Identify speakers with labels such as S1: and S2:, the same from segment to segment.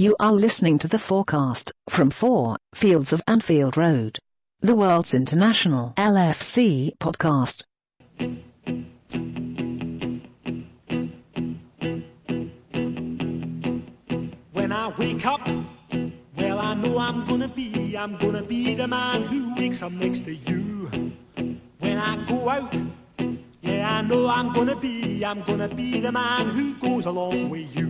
S1: You are listening to the FOARcast from 4 Fields of Anfield Road, the world's international LFC podcast.
S2: When I wake up, well, I know I'm gonna be, I'm gonna be the man who wakes up next to you. When I go out, yeah, I know I'm gonna be, I'm gonna be the man who goes along with you.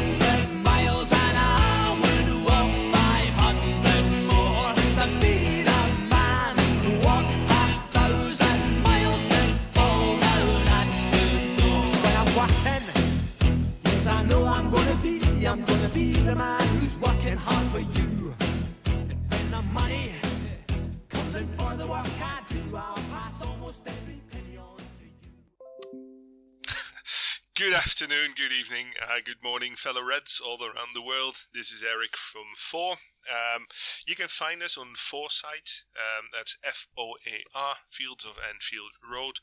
S3: Good afternoon, good evening, uh, good morning, fellow Reds all around the world. This is Eric from Four. Um, you can find us on FOARsite. Um, that's F O A R, Fields of Anfield Road,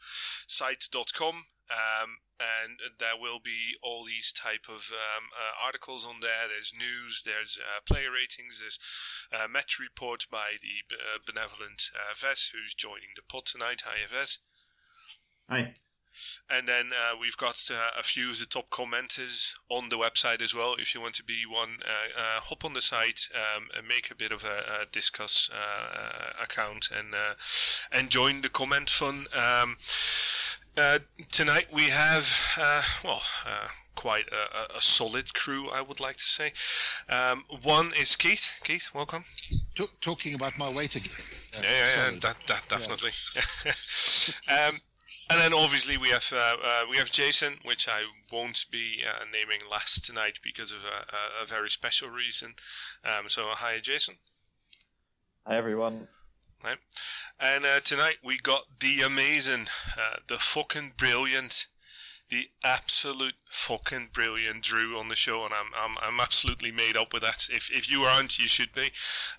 S3: site.com. Um, and there will be all these type of um, uh, articles on there. There's news, there's uh, player ratings, there's a match report by the uh, benevolent uh, Ves, who's joining the pod tonight. Hi, Ves.
S4: Hi.
S3: And then uh, we've got uh, a few of the top commenters on the website as well. If you want to be one, uh, uh, hop on the site, um, and make a bit of a, a Disqus uh, account, and uh, and join the comment fun. Um, uh, tonight we have uh, well. Uh, Quite a, a- solid crew, I would like to say. Um, one is Keith. Keith, welcome.
S5: T- talking about my weight again. Uh,
S3: Yeah, yeah, yeah that, that definitely. um, and then obviously we have uh, uh, we have Jason, which I won't be uh, naming last tonight because of a, a, a very special reason. Um, so hi, Jason.
S4: Hi everyone.
S3: Right. And uh, tonight we got the amazing, uh, the fucking brilliant, the absolute fucking brilliant Drew on the show, and I'm I'm, I'm absolutely made up with that. If if you aren't, you should be.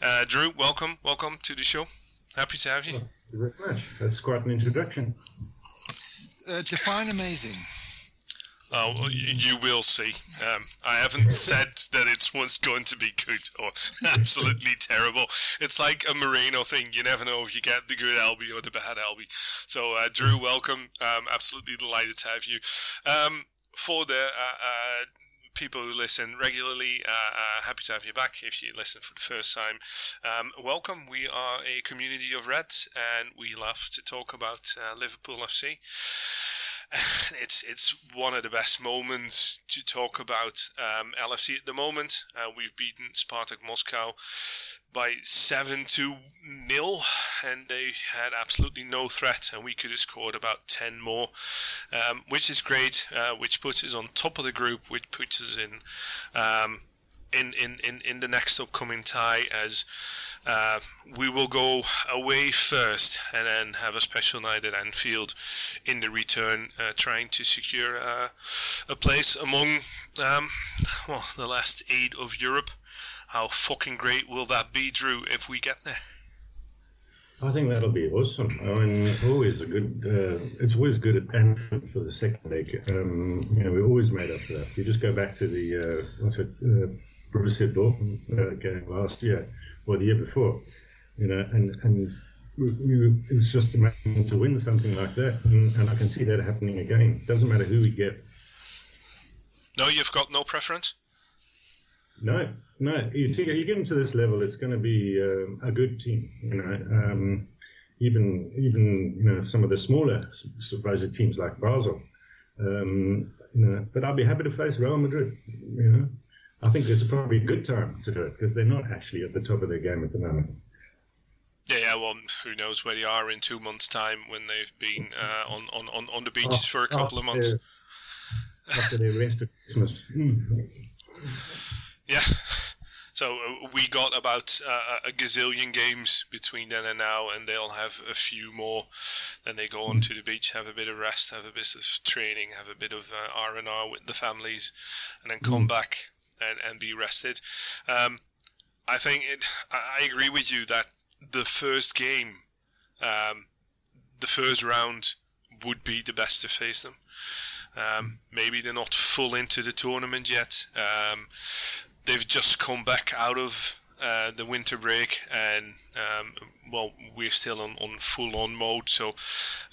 S3: Uh, Drew, welcome, welcome to the show. Happy to have you.
S6: Thank you very much. That's quite an introduction.
S5: Uh, define amazing.
S3: Oh, you will see. Um, I haven't said that it was going to be good or absolutely terrible. It's like a Moreno thing. You never know if you get the good Albie or the bad Albie. So, uh, Drew, welcome. Um, absolutely delighted to have you. Um, for the uh, uh, people who listen regularly, uh, uh, happy to have you back. If you listen for the first time, um, welcome. We are a community of Reds, and we love to talk about uh, Liverpool FC it's it's one of the best moments to talk about um, LFC at the moment. Uh, we've beaten Spartak Moscow by seven to nil, and they had absolutely no threat, and we could have scored about ten more, um, which is great. Uh, which puts us on top of the group, which puts us in. Um, in, in, in, in the next upcoming tie as uh, we will go away first and then have a special night at Anfield in the return, uh, trying to secure uh, a place among um, well the last eight of Europe. How fucking great will that be, Drew, if we get there?
S6: I think that'll be awesome. I mean, always a good. Uh, it's always good at Anfield for the second leg. Um, you know, we always made up for that. You just go back to the uh, what's it, uh, Borussia Dortmund uh, game last year or the year before. You know, and and we, we, it was just amazing to win something like that, and, and I can see that happening again. Doesn't matter who we get.
S3: No, you've got no preference.
S6: No, no. You see, you get into this level, it's going to be um, a good team. You know, um, even even you know some of the smaller supposed teams like Basel. Um, you know, but I'll be happy to face Real Madrid. You know, I think it's probably a good time to do it because they're not actually at the top of their game at the moment.
S3: Yeah, yeah. Well, who knows where they are in two months' time when they've been uh, on, on, on, on the beaches for a couple of months.
S6: After, after their rest of Christmas. Mm.
S3: Yeah. So uh, we got about uh, a gazillion games between then and now, and they'll have a few more. Then they go on to the beach, have a bit of rest, have a bit of training, have a bit of uh, R and R with the families, and then come back and, and be rested. Um, I think it, I agree with you that the first game, um, the first round, would be the best to face them. Um, maybe they're not full into the tournament yet. Um, they've just come back out of uh, the winter break, and um, well, we're still on, on full on mode. So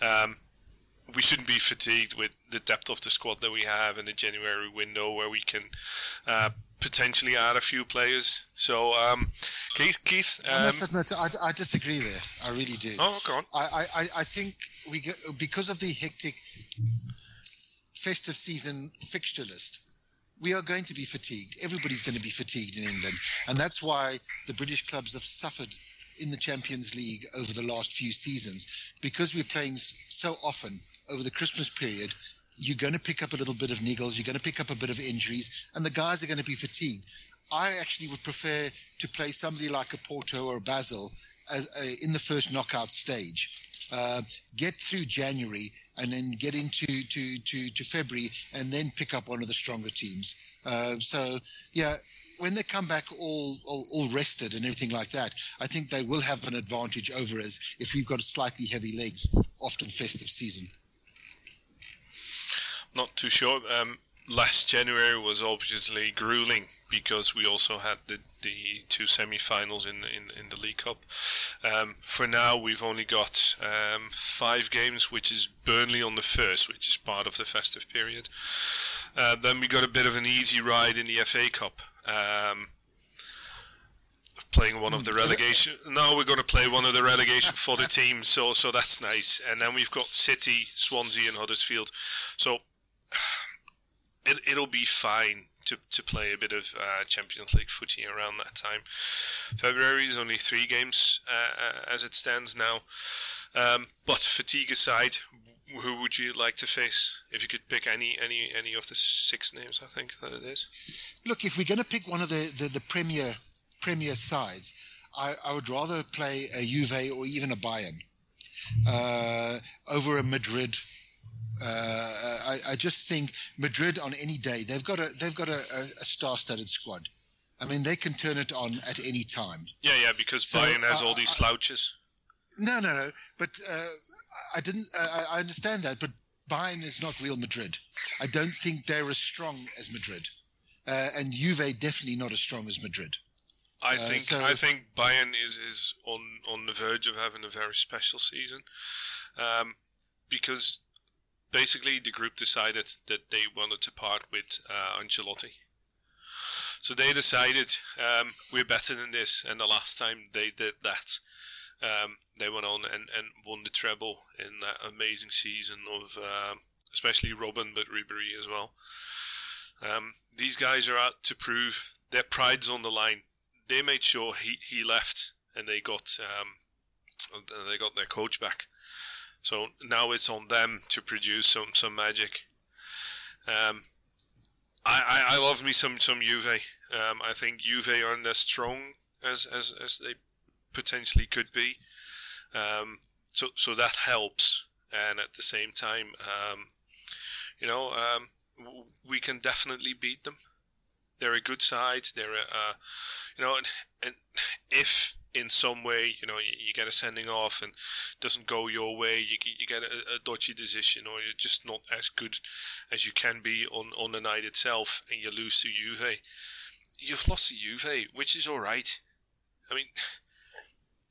S3: um, we shouldn't be fatigued with the depth of the squad that we have in the January window, where we can uh, potentially add a few players. So, um, Keith, Keith,
S5: I must admit, I, I, disagree there. I really do.
S3: Oh, go on.
S5: I, I, I think we get, because of the hectic festive season fixture list, we are going to be fatigued. Everybody's going to be fatigued in England, and that's why the British clubs have suffered in the Champions League over the last few seasons because we're playing so often over the Christmas period. You're going to pick up a little bit of niggles. You're going to pick up a bit of injuries, and the guys are going to be fatigued. I actually would prefer to play somebody like a Porto or a Basel as, in the first knockout stage. Uh, get through January and then get into to, to, to February and then pick up one of the stronger teams. Uh, so yeah, when they come back all, all, all rested and everything like that, I think they will have an advantage over us if we've got slightly heavy legs after the festive season.
S3: Not too sure. Um, last January was obviously grueling because we also had the, the two semi-finals in, in in the League Cup. Um, for now, we've only got um, five games, which is Burnley on the first, which is part of the festive period. Uh, then we got a bit of an easy ride in the FA Cup. Um, playing one of the hmm. relegation. Now we're going to play one of the relegation for the team, so so that's nice. And then we've got City, Swansea, and Huddersfield. So it, it'll be fine to, to play a bit of uh, Champions League footy around that time. February is only three games uh, uh, as it stands now. Um, but fatigue aside, who would you like to face if you could pick any any any of the six names? I think that it is.
S5: Look, if we're going to pick one of the, the, the premier premier sides, I, I, would rather play a Juve or even a Bayern uh, over a Madrid uh, I, I, just think Madrid on any day they've got a they've got a, a star-studded squad. I mean, they can turn it on at any time.
S3: Yeah, yeah, because so, Bayern has uh, all these slouches.
S5: No, no, no. But uh, I didn't. Uh, I understand that, but Bayern is not Real Madrid. I don't think they're as strong as Madrid, uh, and Juve definitely not as strong as Madrid.
S3: I uh, think so, I think Bayern is, is on on the verge of having a very special season, um, because basically the group decided that they wanted to part with uh, Ancelotti. So they decided um, we're better than this, and the last time they did that, um, they went on and, and won the treble in that amazing season of uh, especially Robben, but Ribery as well. Um, these guys are out to prove their pride's on the line. They made sure he, he left, and they got um, they got their coach back. So now it's on them to produce some some magic. Um, I, I, I love me some some Juve. Um, I think Juve aren't as strong as as, as they potentially could be. Um, so so that helps, and at the same time, um, you know, um, we can definitely beat them. They're a good side. They're a, uh, you know, and, and if in some way, you know, you, you, get a sending off and doesn't go your way, you, you get a, a, dodgy decision, or you're just not as good as you can be on, on the night itself, and you lose to Juve. You've lost to Juve, which is all right. I mean,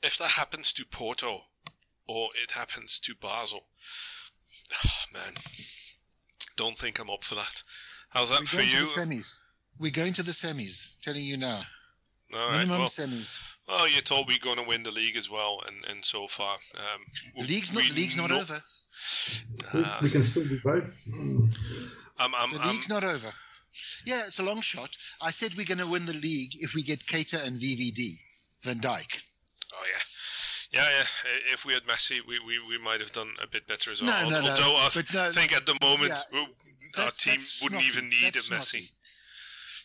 S3: if that happens to Porto, or it happens to Basel, oh, man, don't think I'm up for that. How's that
S5: We're
S3: for you?
S5: semis. We're going to the semis. Telling you now.
S3: All
S5: Minimum
S3: right, well,
S5: semis.
S3: Well, you told we're going to win the league as well, and, and so far, um,
S5: the league's not the league's not, over.
S6: Uh, we can still do both.
S3: I'm, I'm,
S5: the league's not over. Yeah, it's a long shot. I said we're going to win the league if we get Keita and VVD, Van Dijk.
S3: Oh yeah, yeah, yeah. If we had Messi, we, we, we might have done a bit better as well.
S5: No, no,
S3: Although
S5: no,
S3: I
S5: no,
S3: think at the moment yeah, our team wouldn't
S5: snotty.
S3: even need
S5: that's
S3: a Messi.
S5: Snotty.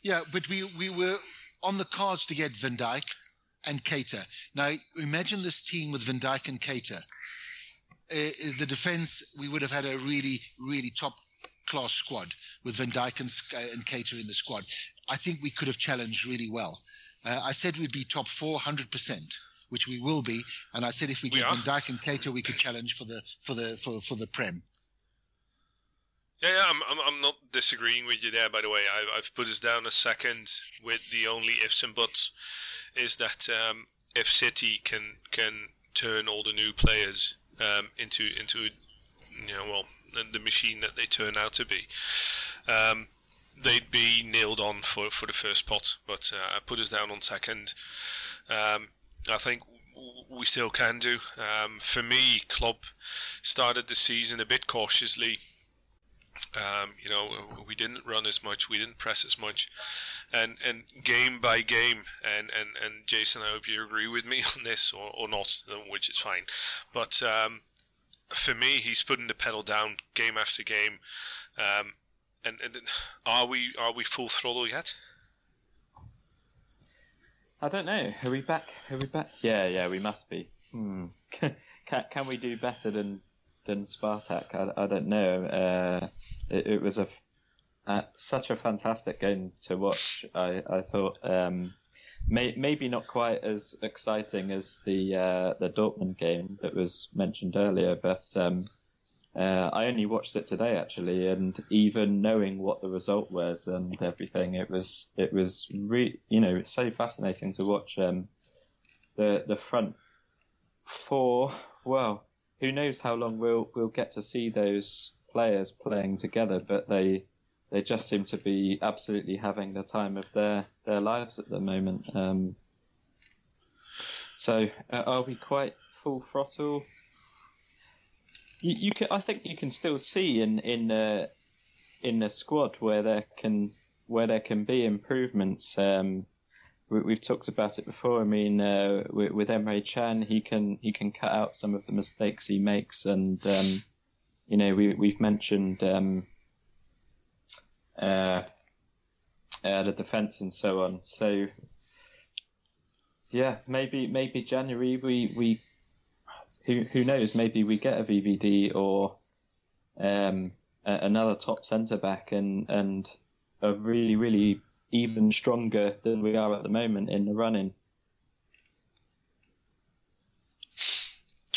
S5: Yeah, but we we were on the cards to get Van Dijk and Keita. Now, imagine this team with Van Dijk and Keita. Uh, the defense, we would have had a really, really top class squad with Van Dijk and, uh, and Keita in the squad. I think we could have challenged really well. Uh, I said we'd be top 400%, which we will be. And I said if we, we get are. Van Dijk and Keita, we could challenge for the for the for, for the Prem.
S3: Yeah, yeah I'm, I'm, I'm not disagreeing with you there. By the way, I've, I've put us down a second with the only ifs and buts is that um, if City can can turn all the new players um, into into you know well the machine that they turn out to be, um, they'd be nailed on for, for the first pot. But uh, I put us down on second. Um, I think we still can do. Um, for me, Klopp started the season a bit cautiously. Um, you know, we didn't run as much, we didn't press as much, and and game by game, and and and Jason, I hope you agree with me on this or, or not, which is fine. But um, for me, he's putting the pedal down game after game. Um, and, and are we are we full throttle yet?
S4: I don't know. Are we back? Are we back? Yeah, yeah, we must be. Hmm. can, can we do better than than Spartak? I, I don't know. Uh, it, it, was a, a, such a fantastic game to watch. I I thought um, may, maybe not quite as exciting as the uh, the Dortmund game that was mentioned earlier, but um, uh, I only watched it today actually, and even knowing what the result was and everything, it was it was re- you know so fascinating to watch um, the the front four. Well, who knows how long we'll we'll get to see those players playing together, but they they just seem to be absolutely having the time of their their lives at the moment. Um, so, uh, are we quite full throttle? you, you can, I think you can still see in in uh, in the squad where there can where there can be improvements. Um, we, have talked about it before. I mean, uh, with, with Emre Can, he can he can cut out some of the mistakes he makes, and um, you know we we've mentioned um, uh, uh, the defence and so on. So yeah, maybe maybe January we we who who knows? Maybe we get a VVD or um, a, another top centre back and and a really really even stronger than we are at the moment in the running.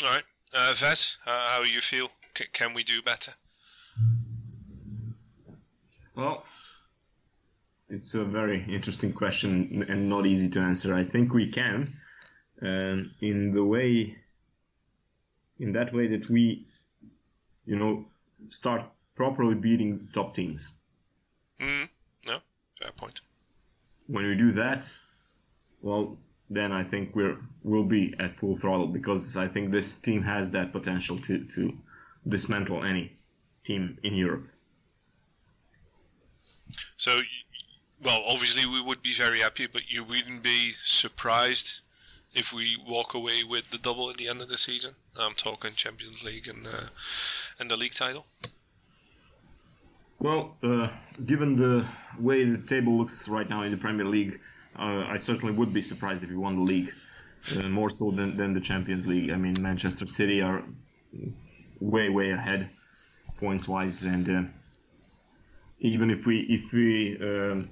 S3: All right, uh, Ves, uh, how you feel? C- can we do better?
S7: Well, it's a very interesting question and not easy to answer. I think we can, um, in the way in that way that we, you know, start properly beating top teams.
S3: Mm, fair point.
S7: When we do that, well, then I think we're we'll be at full throttle because I think this team has that potential to to dismantle any team in Europe.
S3: So, well, obviously we would be very happy, but you wouldn't be surprised if we walk away with the double at the end of the season. I'm talking Champions League and uh, and the league title.
S7: Well, uh, given the way the table looks right now in the Premier League, uh, I certainly would be surprised if we won the league, uh, more so than, than the Champions League. I mean, Manchester City are way way ahead points wise, and uh, even if we if we um,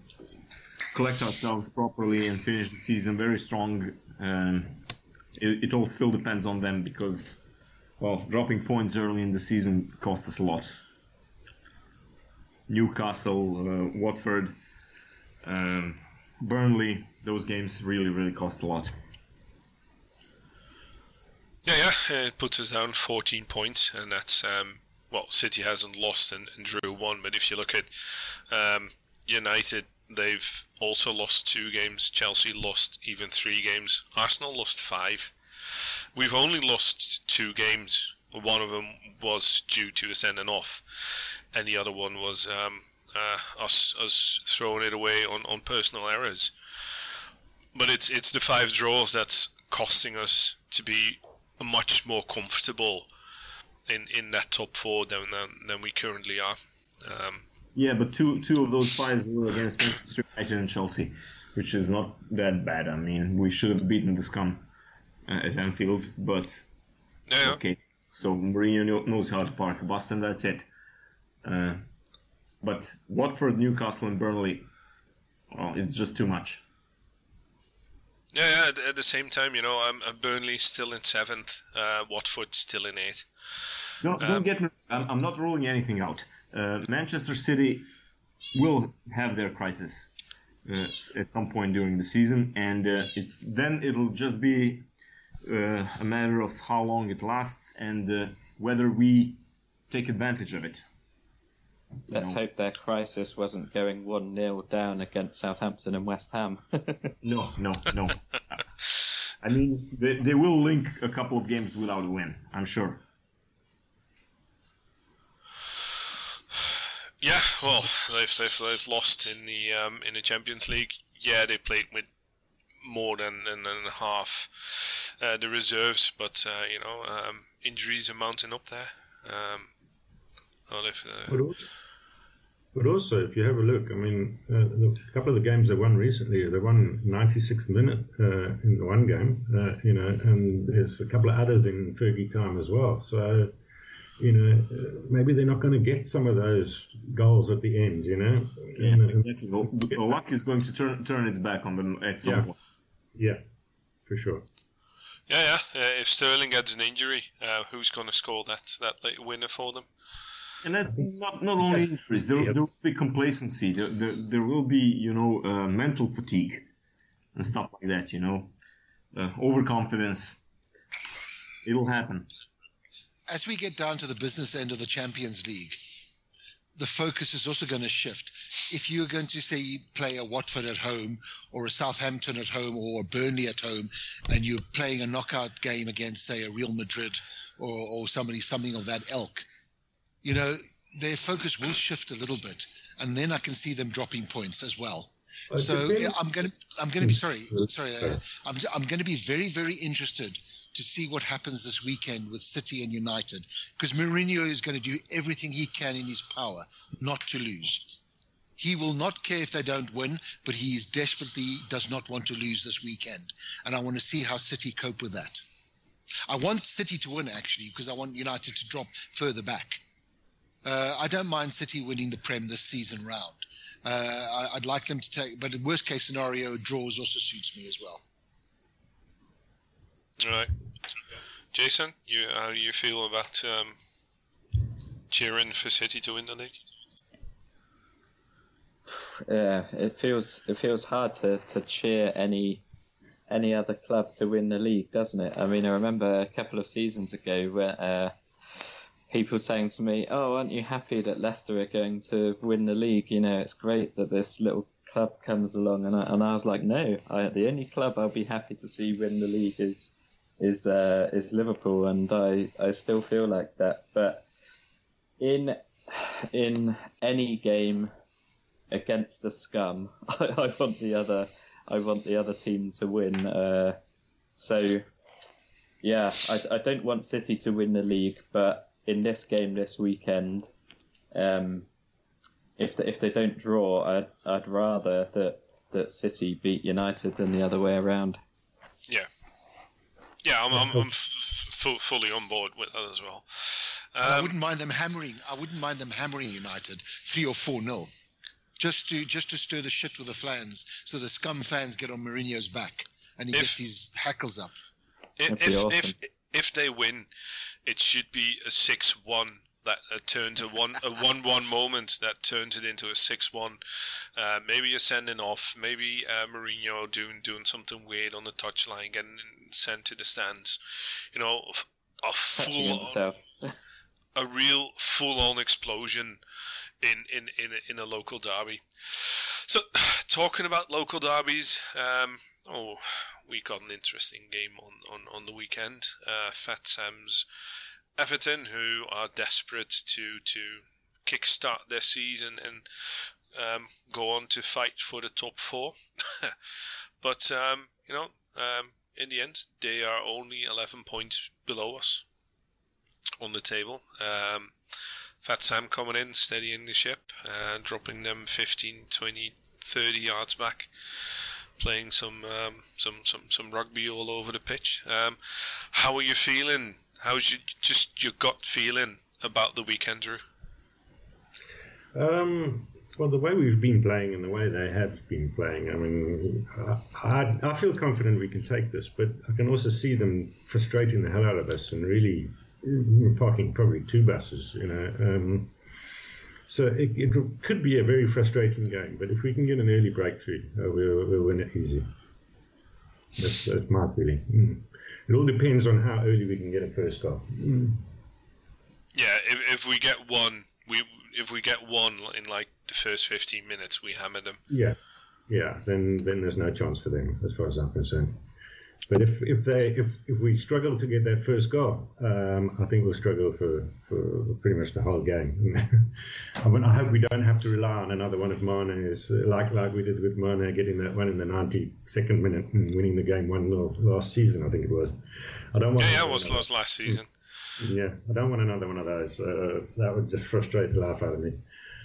S7: collect ourselves properly and finish the season very strong um, it, it all still depends on them because, well, dropping points early in the season costs us a lot. Newcastle, uh, Watford, um, Burnley, those games really, really cost a lot.
S3: Yeah, yeah, it puts us down 14 points, and that's um, well, City hasn't lost and, and, drew one, but if you look at um, United, they've also lost two games. Chelsea lost even three games. Arsenal lost five. We've only lost two games. One of them was due to us ending off, and the other one was um, uh, us us throwing it away on, on personal errors. But it's it's the five draws that's costing us to be much more comfortable in, in that top four than than, than we currently are. Um,
S7: yeah, but two two of those fives were against Manchester United and Chelsea. which is not that bad. I mean, we should have beaten the scum uh, at Anfield, but
S3: Yeah,
S7: okay. So Mourinho knows how to park a bus, and that's it. Uh, but Watford, Newcastle, and Burnley, well, it's just too much.
S3: yeah, yeah. At, the same time, you know, um, uh, Burnley still in seventh, uh, Watford still in eighth.
S7: No, don't get me. I'm, I'm not ruling anything out. Uh, Manchester City will have their crisis uh, at some point during the season, and uh, it's then it'll just be uh, a matter of how long it lasts and uh, whether we take advantage of it. You
S4: Let's
S7: know,
S4: hope their crisis wasn't going 1 0 down against Southampton and West Ham.
S7: No, no, no. I mean, they, they will link a couple of games without a win. I'm sure.
S3: Yeah, well, they've, they've, they've lost in the um, in the Champions League. Yeah, they played with more than than, than half uh, the reserves, but uh, you know um, injuries are mounting up there. Um, well, if, uh,
S6: But also, if you have a look, I mean, uh, the, a couple of the games they won recently, they won 96th minute uh, in the one game, uh, you know, and there's a couple of others in Fergie time as well. So, you know, uh, maybe they're not going to get some of those goals at the end, you know.
S7: Yeah,
S6: And, uh,
S7: exactly. The, the luck is going to turn turn its back on them at some
S6: Yeah.
S7: point.
S6: yeah, for sure.
S3: yeah, yeah. Uh, if Sterling gets an injury, uh, who's going to score that that winner for them?
S7: And that's not, not only injuries. There, there will be complacency. There, there, there will be, you know, uh, mental fatigue and stuff like that. You know, uh, overconfidence. It'll happen.
S5: as we get down to the business end of the Champions League, the focus is also going to shift. If you're going to say play a Watford at home or a Southampton at home or a Burnley at home, and you're playing a knockout game against, say, a Real Madrid or, or somebody, something of that ilk, you know, their focus will shift a little bit, and then I can see them dropping points as well. So yeah, I'm going to I'm going to be sorry sorry uh, I'm I'm going to be very very interested to see what happens this weekend with City and United because Mourinho is going to do everything he can in his power not to lose. He will not care if they don't win, but he is desperately does not want to lose this weekend, and I want to see how City cope with that. I want City to win actually because I want United to drop further back. Uh, I don't mind City winning the Prem this season round. Uh, I, I'd like them to take, but the worst case scenario, draws also suits me as well.
S3: All right, Jason, you how do you feel about um, cheering for City to win the league?
S4: yeah, it feels it feels hard to, to cheer any any other club to win the league, doesn't it? I mean, I remember a couple of seasons ago where uh, people saying to me, "Oh, aren't you happy that Leicester are going to win the league? You know, it's great that this little club comes along." And I, and I was like, "No, I, the only club I'll be happy to see win the league is is uh, is Liverpool, and I, I still feel like that. But in in any game against the scum, I, I want the other I want the other team to win. Uh, so yeah, I, I don't want City to win the league, but in this game this weekend, um, if they, if they don't draw, I'd, I'd rather that that City beat United than the other way around.
S3: Yeah, I'm, I'm, I'm f- f- fully on board with that as well.
S5: And I
S3: Um,
S5: wouldn't mind them hammering. I wouldn't mind them hammering United three or four nil, just to just to stir the shit with the fans, so the scum fans get on Mourinho's back and he
S3: If-
S5: gets his hackles up.
S3: if, if,
S4: awesome.
S3: if if they win, it should be a six-one that uh, turns a one a one-one moment that turns it into a six-one. Uh, maybe a sending off, maybe uh, Mourinho doing doing something weird on the touchline, getting sent to the stands. You know, a full a real full-on explosion in in in a, in a local derby. So, talking about local derbies, um, oh, we got an interesting game on on on the weekend. Uh, Fat Sam's Everton, who are desperate to to kickstart their season and um, go on to fight for the top four, but um, you know, um, in the end, they are only 11 points below us on the table. Um, Fat Sam coming in, steadying the ship, uh, dropping them 15, 20, 30 yards back. Playing some um, some some some rugby all over the pitch. Um, how are you feeling? How's your just your gut feeling about the weekend, Drew?
S6: Um, well, the way we've been playing and the way they have been playing, I mean, I, I feel confident we can take this, but I can also see them frustrating the hell out of us and really parking probably two buses, you know. Um, so it, it, could be a very frustrating game, but if we can get an early breakthrough, uh, we'll, we'll, win it easy. That's, that's my feeling. Mm. It all depends on how early we can get a first goal. Mm.
S3: Yeah, if, if we get one, we if we get one in like the first 15 minutes, we hammer them.
S6: Yeah, yeah. Then then there's no chance for them as far as I'm concerned. But if, if they if, if we struggle to get that first goal, um, I think we'll struggle for, for pretty much the whole game. I mean, I hope we don't have to rely on another one of Mane's like like we did with Mane getting that one in the 92nd minute and winning the game one last season. I think it was. I don't want.
S3: Yeah, yeah, it was, was last season.
S6: Yeah, I don't want another one of those. Uh, that would just frustrate the life out of me.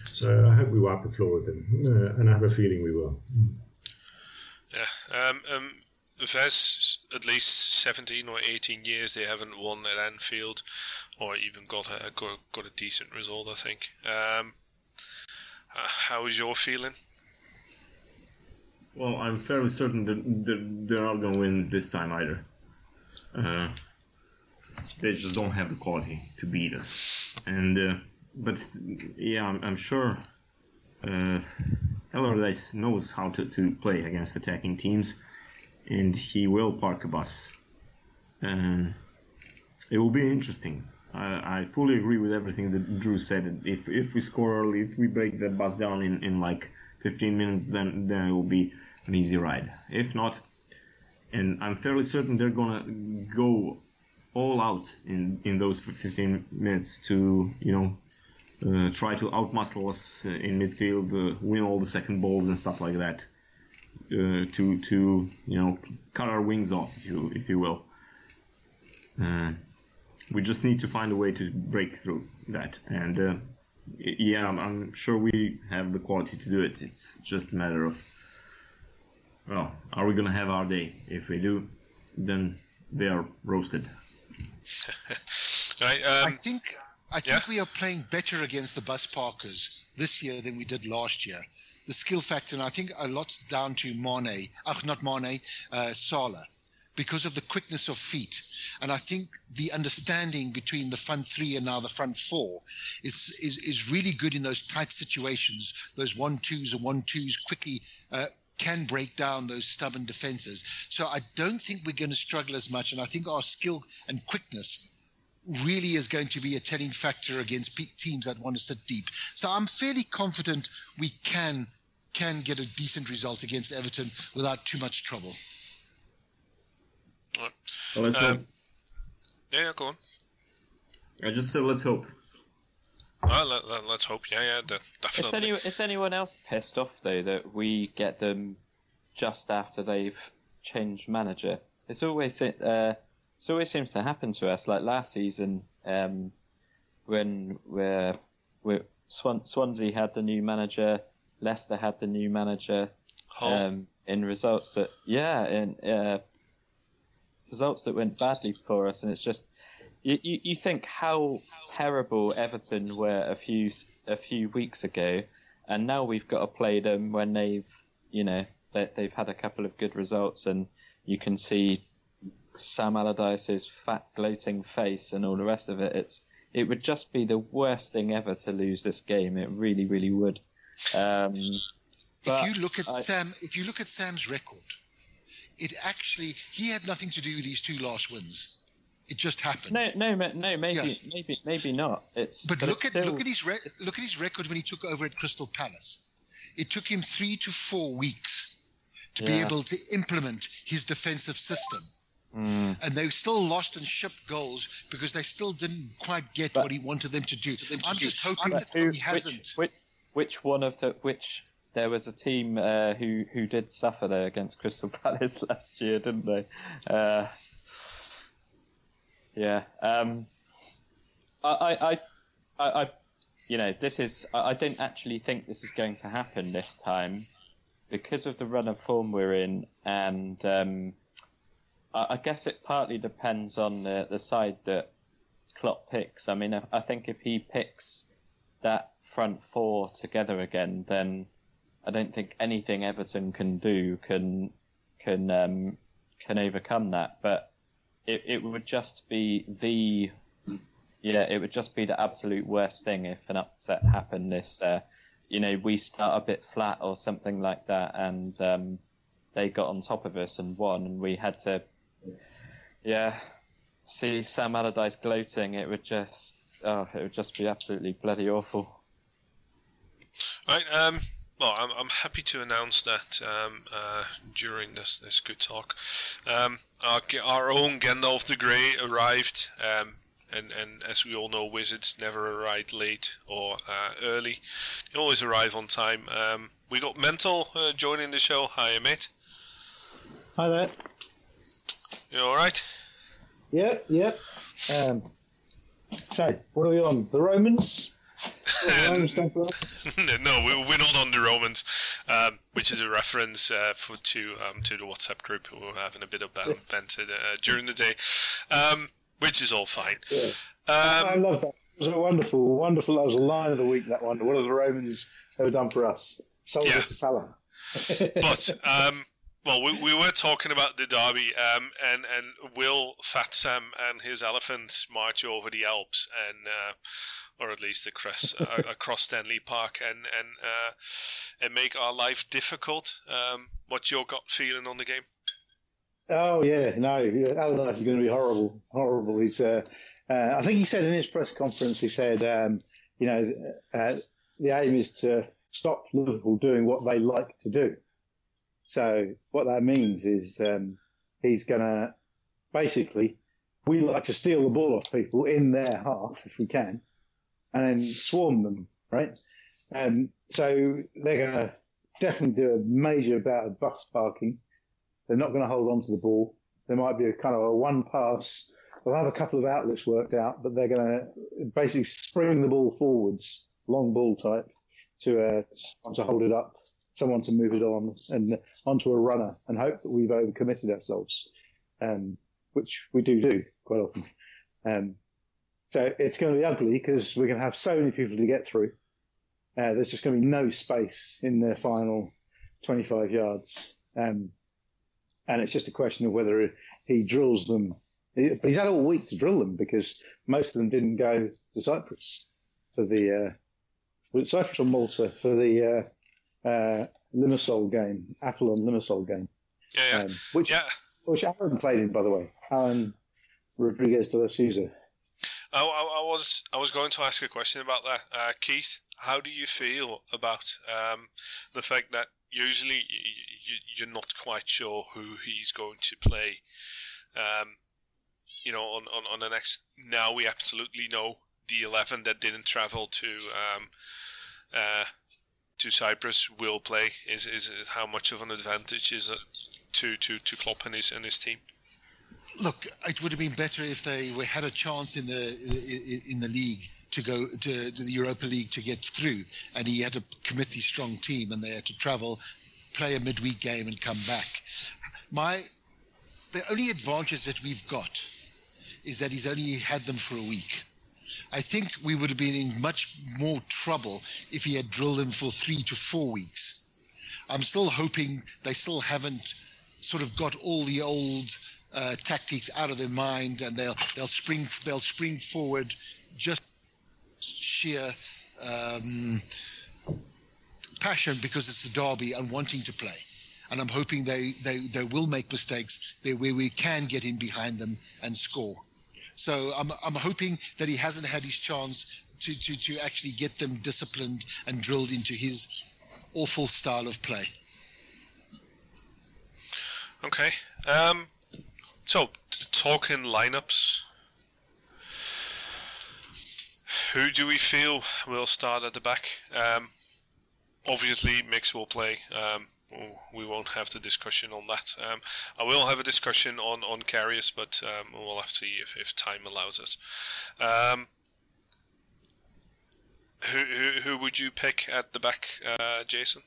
S6: So I hope we wipe the floor with them, uh, and I have a feeling we will.
S3: Yeah. Um, um, Ves, at least 17 or 18 years they haven't won at Anfield or even got a, got, got a decent result, I think. Um, uh, how is your feeling?
S7: Well, I'm fairly certain that they're not going to win this time either. Uh, they just don't have the quality to beat us. And uh, but yeah, I'm, I'm sure uh, knows how to, to play against attacking teams and he will park a bus. Um, it will be interesting. I, I, fully agree with everything that Drew said. If if we score early, if we break that bus down in, in like 15 minutes, then then it will be an easy ride. If not, and I'm fairly certain they're gonna go all out in in those 15 minutes to you know uh, try to outmuscle us in midfield, uh, win all the second balls and stuff like that uh, to to you know cut our wings off, if you if you will. Uh, we just need to find a way to break through that, and uh, yeah, I'm, I'm, sure we have the quality to do it. It's just a matter of well, are we gonna have our day? If we do, then they are roasted.
S3: right, um,
S5: I think I think yeah? we are playing better against the bus parkers this year than we did last year the skill factor, and I think a lot's down to Mane, ach, not Mane, uh, Salah, because of the quickness of feet. And I think the understanding between the front three and now the front four is is, is really good in those tight situations. Those one twos and one twos quickly uh, can break down those stubborn defenses. So I don't think we're going to struggle as much. And I think our skill and quickness really is going to be a telling factor against teams that want to sit deep. So I'm fairly confident we can can get a decent result against Everton without too much trouble.
S7: Well, let's um, hope.
S3: Yeah, yeah, go on.
S7: I just said let's hope.
S3: Well, let, us let, hope. Yeah, yeah, definitely.
S4: Is, any, is anyone else pissed off though that we get them just after they've changed manager? It's always uh, it always seems to happen to us. Like last season, um, when we're, we're Swan, Swansea had the new manager, Leicester had the new manager oh. um, in results that yeah in uh, results that went badly for us, and it's just you, you, you think how terrible Everton were a few a few weeks ago, and now we've got to play them when they've you know they, they've had a couple of good results, and you can see Sam Allardyce's fat gloating face and all the rest of it. It's it would just be the worst thing ever to lose this game. It really, really would. Um,
S5: if you look at I, Sam, if you look at Sam's record, it actually he had nothing to do with these two last wins. It just happened.
S4: No, no, no. Maybe, yeah. maybe, maybe not. It's
S5: but,
S4: but
S5: look
S4: it's
S5: at
S4: still,
S5: look at his re- look at his record when he took over at Crystal Palace. It took him three to four weeks to yeah. be able to implement his defensive system.
S4: Mm.
S5: And they still lost and shipped goals because they still didn't quite get but, what he wanted them to do. I'm just hoping that who, he hasn't.
S4: Which, which, which one of the which there was a team uh, who who did suffer there against Crystal Palace last year, didn't they? Uh, yeah. Um, I, I, I, I, you know, this is. I, I don't actually think this is going to happen this time. because of the run of form we're in, and um, I, I guess it partly depends on the, the side that Klopp picks. I mean, I, I think if he picks that front four together again, then I don't think anything Everton can do can can um, can overcome that. But it, it would just be the yeah, it would just be the absolute worst thing if an upset happened this uh, you know, we start a bit flat or something like that, and um, they got on top of us and won, and we had to, yeah, see Sam Allardyce gloating. It would just, oh, it would just be absolutely bloody awful.
S3: Right. Um, well, I'm, I'm happy to announce that um, uh, during this this good talk, um, our, our own Gandalf the Grey arrived. Um, and, and as we all know, wizards never arrive late or uh, early. They always arrive on time. Um, we got Mental uh, joining the show. Hi, mate.
S8: Hi there.
S3: You all right?
S8: Yeah, yeah. Um, so, what are we on? The Romans? The Romans
S3: no, we, we're not on the Romans, um, which is a reference uh, for to um, to the WhatsApp group who were having a bit of bad vented uh, during the day. Um, which is all fine.
S8: Yeah. Um, I love that. It was a wonderful, wonderful. That was a line of the week. That one. What have the Romans ever done for us? Sold yeah. us to Salah.
S3: but um, well, we, we were talking about the derby, um, and and will Fat Sam and his elephant march over the Alps and. Uh, or at least across uh, across Stanley Park, and and uh, and make our life difficult. Um, what's your gut feeling on the game?
S8: Oh yeah, no, Allardyce is going to be horrible, horrible. He's, uh, uh, I think he said in his press conference, he said, um, you know, uh, the aim is to stop Liverpool doing what they like to do. So what that means is um, he's going to basically, we like to steal the ball off people in their half if we can, and then swarm them, right? Um, so they're going to definitely do a major bout of bus parking they're not going to hold on to the ball. There might be a kind of a one pass. They'll have a couple of outlets worked out, but they're going to basically spring the ball forwards, long ball type, to uh, to hold it up, someone to move it on and onto a runner, and hope that we've overcommitted ourselves, um, which we do do quite often. Um, so it's going to be ugly because we're going to have so many people to get through. Uh, there's just going to be no space in their final 25 yards. Um, and it's just a question of whether he drills them. But he's had all week to drill them because most of them didn't go to Cyprus for the uh, Cyprus or Malta for the uh, uh, Limassol game, Apollon Limassol game.
S3: Yeah, yeah. Um,
S8: which,
S3: yeah.
S8: which Alan played in, by the way. Alan Rodrigues de la Souza.
S3: I, I, I, was I was going to ask a question about that, uh, Keith. How do you feel about um, the fact that usually you're not quite sure who he's going to play. Um, you know, on, on, on the next. Now we absolutely know the 11 that didn't travel to um, uh, to Cyprus will play. Is, is, is how much of an advantage is it to to to Klopp and his and his team?
S5: Look, it would have been better if they were, had a chance in the in the league to go to, to, the Europa League to get through, and he had a committee strong team, and they had to travel, play a midweek game, and come back. My the only advantage that we've got is that he's only had them for a week. I think we would have been in much more trouble if he had drilled them for three to four weeks. I'm still hoping they still haven't sort of got all the old uh, tactics out of their mind, and they'll they'll spring they'll spring forward just sheer um, passion because it's the derby and wanting to play. And I'm hoping they, they, they will make mistakes there where we can get in behind them and score. So I'm, I'm hoping that he hasn't had his chance to, to, to actually get them disciplined and drilled into his awful style of play.
S3: Okay. Um, so, talking lineups, who do we feel will start at the back? Um, obviously, Migs will play. Um, we won't have the discussion on that. Um, I will have a discussion on on Karius, but um, we'll have to see if, if time allows us. Um, who, who, who would you pick at the back, uh, Jason?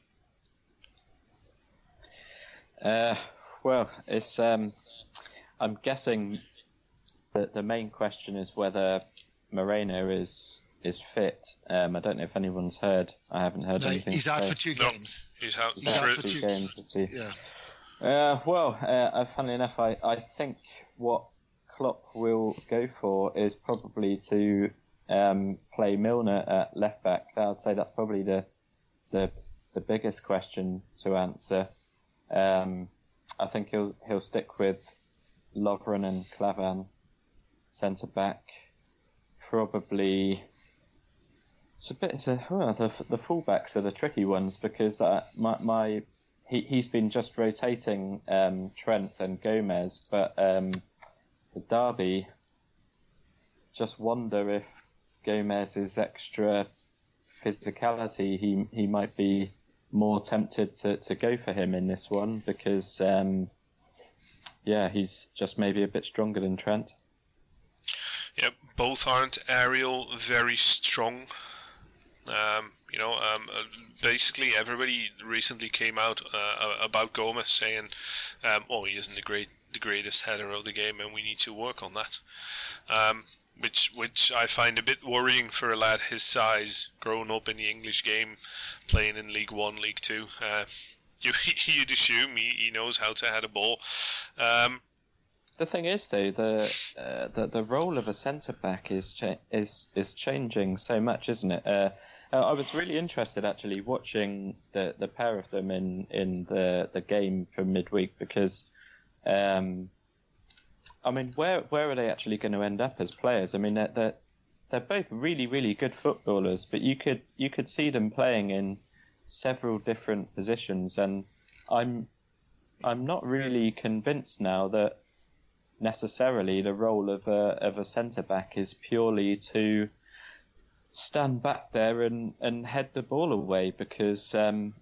S4: Uh, well, it's. Um, I'm guessing that the main question is whether Moreno is is fit. Um, I don't know if anyone's heard. I haven't heard
S5: No,
S4: anything.
S5: he's out
S4: so-
S5: for two
S3: No.
S5: games.
S3: He's out
S5: He's out
S3: for
S5: for two-
S4: games. we'll.
S5: Yeah.
S4: Uh, well, uh, uh, funnily enough, I, I think what Klopp will go for is probably to um, play Milner at left back. I'd say that's probably the the, the biggest question to answer. Um, I think he'll he'll stick with Lovren and Klavan centre back. Probably. It's a bit. It's a, well, the the fullbacks are the tricky ones because uh, my my he he's been just rotating um, Trent and Gomez, but um, the derby. Just wonder if Gomez's extra physicality, he he might be more tempted to, to go for him in this one because um, yeah, he's just maybe a bit stronger than Trent.
S3: Yep, both aren't aerial very strong. Um, you know, um, uh, basically everybody recently came out uh, about Gomez saying, um, "Oh, he isn't the great, the greatest header of the game, and we need to work on that." Um, which, which I find a bit worrying for a lad his size, growing up in the English game, playing in League One, League Two. Uh, you, you'd assume he, he knows how to head a ball. Um,
S4: The thing is, though, the uh, the the role of a centre back is cha- is is changing so much, isn't it? Uh, uh, I was really interested actually watching the, the pair of them in, in the, the game from midweek because, um, I mean, where where are they actually going to end up as players? I mean, they're, they're they're both really really good footballers, but you could you could see them playing in several different positions, and I'm I'm not really convinced now that necessarily the role of a of a centre back is purely to stand back there and, and head the ball away because um,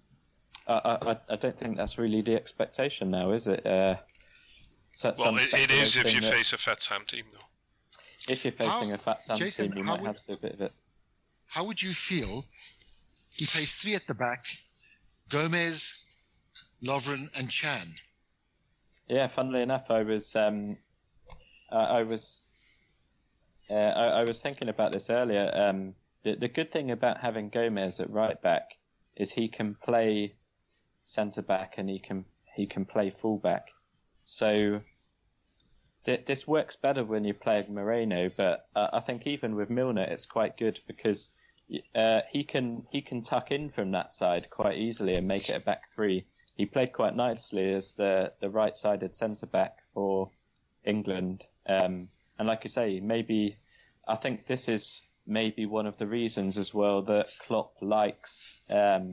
S4: I, I I don't think that's really the expectation now, is it? Uh, so-
S3: well, it, it is if you
S4: that
S3: face a Fat Sam team, though.
S4: if you're facing
S5: How-
S4: a fat Sam
S5: Jason,
S4: team, you might
S5: would-
S4: have to do a bit of it.
S5: How would you feel? He plays three at the back: Gomez, Lovren, and Can.
S4: Yeah, funnily enough, I was um, I, was uh, I, I was thinking about this earlier. Um, the, the good thing about having Gomez at right back is he can play centre back and he can he can play full back. So th- this works better when you're playing Moreno, but uh, I think even with Milner, it's quite good because uh, he can he can tuck in from that side quite easily and make it a back three. He played quite nicely as the the right-sided centre back for England, um, and like you say, maybe I think this is maybe one of the reasons as well that Klopp likes um,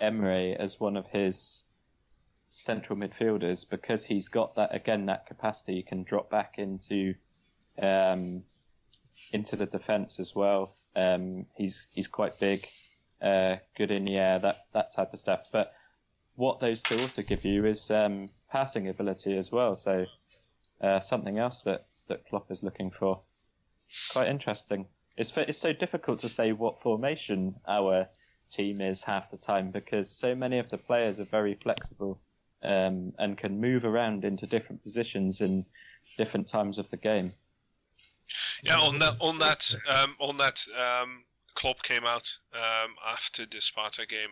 S4: Emre as one of his central midfielders because he's got that again that capacity. He can drop back into um, into the defence as well. Um, he's he's quite big, uh, good in the air, that that type of stuff. But what those two also give you is um, passing ability as well. So uh, something else that that Klopp is looking for. Quite interesting. It's it's so difficult to say what formation our team is half the time because so many of the players are very flexible um, and can move around into different positions in different times of the game.
S3: Yeah, on that, on that, um, on that, um, Klopp came out um, after the Spartak game,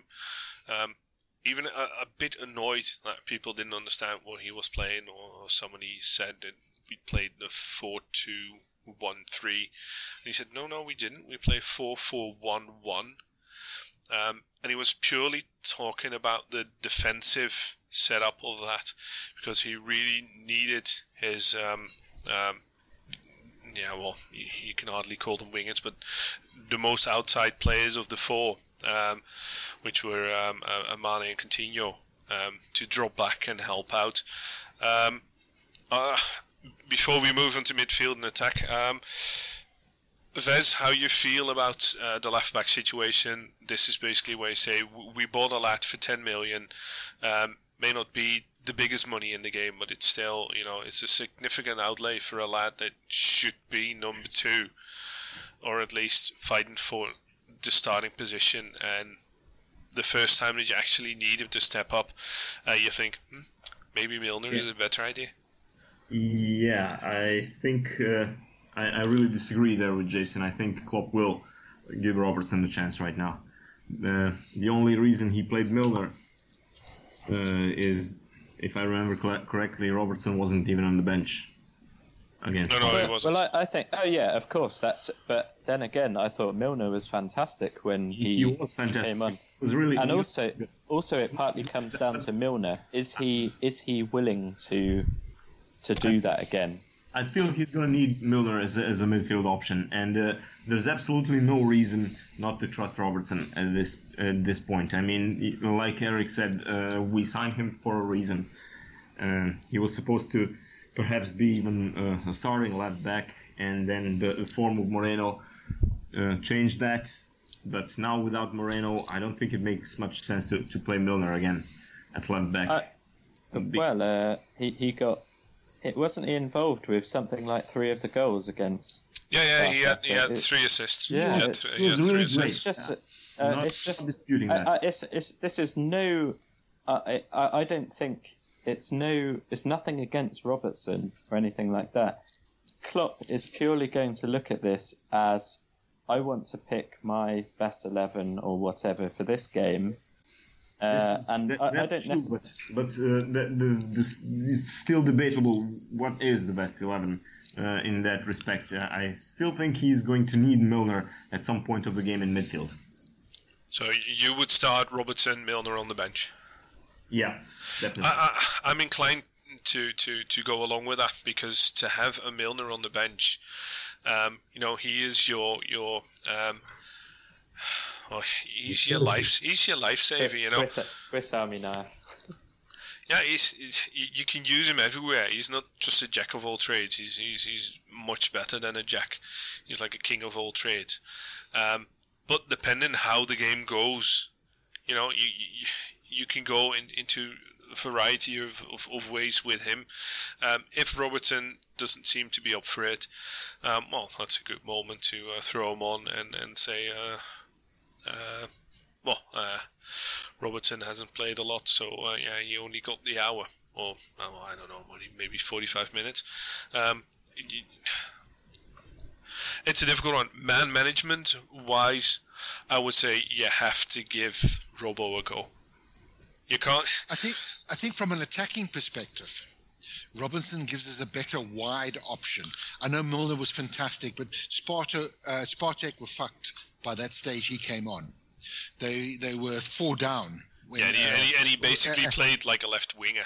S3: um, even a, a bit annoyed that people didn't understand what he was playing, or somebody said that we played the four-two-one-three, and he said, "No, no, we didn't. We play four-four-one-one." Um, and he was purely talking about the defensive setup of that because he really needed his um, um, yeah, well, you, you can hardly call them wingers, but the most outside players of the four, um, which were um, uh, Mane and Coutinho, um, to drop back and help out. Um, uh, before we move on to midfield and attack, um, Ves, how you feel about uh, the left back situation? This is basically where you say we bought a lad for 10 million. Um, may not be the biggest money in the game, but it's still, you know, it's a significant outlay for a lad that should be number two, or at least fighting for the starting position. And the first time that you actually need him to step up, uh, you think hmm, maybe Milner
S7: Yeah.
S3: is a better idea.
S7: Yeah, I think uh, I, I really disagree there with Jason. I think Klopp will give Robertson the chance right now. Uh, the only reason he played Milner uh, is, if I remember cl- correctly, Robertson wasn't even on the bench against.
S3: No, no,
S4: well,
S3: it wasn't.
S4: well, I, I think. Oh yeah, of course. That's. But then again, I thought Milner was fantastic when he,
S7: he was fantastic.
S4: came on.
S7: It was really
S4: And
S7: he-
S4: also, also, it partly comes down to Milner. Is he is he willing to to do that again?
S7: I feel he's going to need Milner as a, as a midfield option, and uh, there's absolutely no reason not to trust Robertson at this at this point. I mean, like Eric said, uh, we signed him for a reason. Uh, he was supposed to perhaps be even uh, a starting left back, and then the form of Moreno uh, changed that. But now without Moreno, I don't think it makes much sense to, to play Milner again at left back.
S4: Uh, Well, uh, he he got. It wasn't he involved with something like three of the goals against.
S3: Yeah, yeah, he had, he had
S4: It-
S3: three assists.
S4: Yeah,
S3: he had,
S4: it's-
S3: th-
S7: it
S3: he had
S7: was
S3: three
S7: really
S3: assists.
S4: It's just. that, Uh, it's just.
S7: disputing
S4: I,
S7: that.
S4: I, it's, it's, this is no. I, I, I don't think it's no. It's nothing against Robertson or anything like that. Klopp is purely going to look at this as I want to pick my best eleven or whatever for this game, uh,
S7: is-
S4: and
S7: that-
S4: I, I
S7: that's
S4: don't
S7: true, but, but uh, the, the, this, it's still debatable what is the best 11 uh, in that respect. Uh, I still think he's going to need Milner at some point of the game in midfield.
S3: So you would start Robertson, Milner on the bench.
S7: Yeah, definitely.
S3: I, I, I'm inclined to, to, to go along with that because to have a Milner on the bench, um, you know, he is your your um, oh, he's your life he's your lifesaver. You know,
S4: Swiss, Swiss Army knife.
S3: yeah, he's, he's you, you can use him everywhere. He's not just a jack of all trades. He's he's, he's much better than a jack. He's like a king of all trades. Um, but depending how the game goes, you know, you you, you can go in, into a variety of, of, of ways with him. Um, if Robertson doesn't seem to be up for it, um, well, that's a good moment to uh, throw him on and and say, uh, well, uh, Robertson hasn't played a lot, so uh, yeah, he only got the hour, or oh, I don't know, maybe- maybe forty-five minutes. Um, it's a difficult one. Man management wise, I would say you have to give Robo a go. You can't.
S5: I think I think from an attacking perspective, Robertson gives us a better wide option. I know Milner was fantastic, but Sparta uh, Spartak were fucked by that stage he came on. They they were four down. When,
S3: Yeah, and he,
S5: uh,
S3: and he, and he basically
S5: uh,
S3: played like a left winger.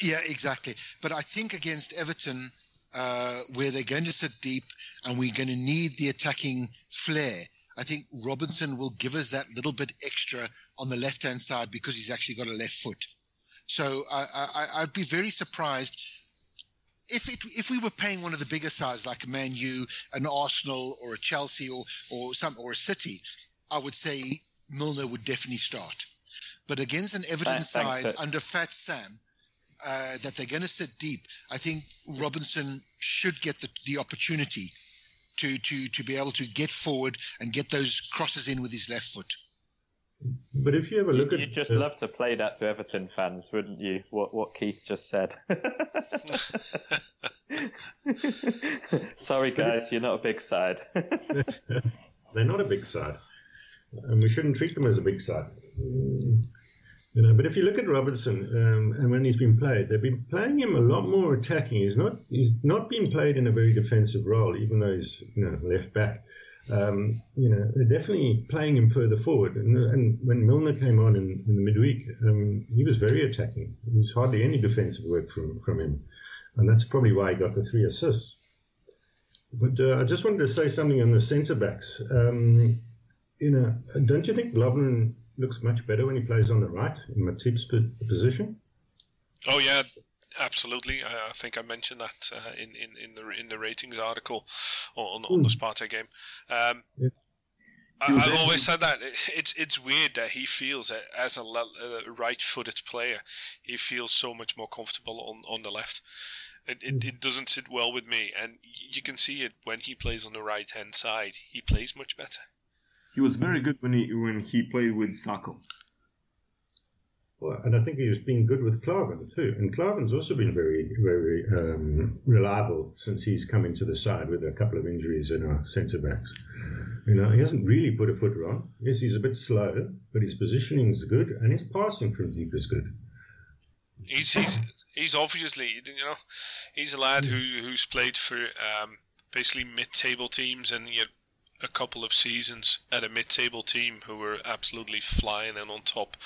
S5: Yeah, exactly. But I think against Everton, uh, where they're going to sit deep and we're going to need the attacking flair, I think Robertson will give us that little bit extra on the left hand side because he's actually got a left foot. So I, I, I'd be very surprised if it, if we were paying one of the bigger sides like a Man U, an Arsenal, or a Chelsea, or or some or a City. I would say Milner would definitely start. But against an Everton
S4: Thanks-
S5: side under Fat Sam, uh, that they're going to sit deep, I think Robertson should get the, the opportunity to, to, to be able to get forward and get those crosses in with his left foot.
S6: But if you ever look
S4: You'd just
S6: uh,
S4: love to play that to Everton fans, wouldn't you? What what Keith just said. Sorry, guys, you're not a big side.
S6: they're not a big side, and we shouldn't treat them as a big side. You know, but if you look at Robertson um, and when he's been played, they've been playing him a lot more attacking. He's not he's not been played in a very defensive role, even though he's you know left back. Um, you know, they're definitely playing him further forward. And, and when Milner came on in, in the midweek, um, he was very attacking. There was hardly any defensive work from from him, and that's probably why he got the three assists. But uh, I just wanted to say something on the centre backs. Um, you know, don't you think Lovren looks much better when he plays on the right in Matip's position?
S3: Oh yeah, absolutely. I, I think I mentioned that uh, in, in, in the in the ratings article on on the Spartak game. Um,
S6: Yeah.
S3: I, I've always said that it's it's weird that he feels that as a, le- right-footed player, he feels so much more comfortable on, on the left. It, it, it doesn't sit well with me, and you can see it when he plays on the right-hand side. He plays much better.
S7: He was very good when he when he played with
S6: Sakho. And I think he's been good with Klavan too. And Klavan's also been very, very um, reliable since he's come into the side with a couple of injuries in our centre backs. You know, he hasn't really put a foot wrong. Yes, he's a bit slow, but his positioning is good, and his passing from deep is good.
S3: He's he's he's obviously you know he's a lad who who's played for um, basically mid-table teams and yet a couple of seasons at a mid-table team who were absolutely flying and on top,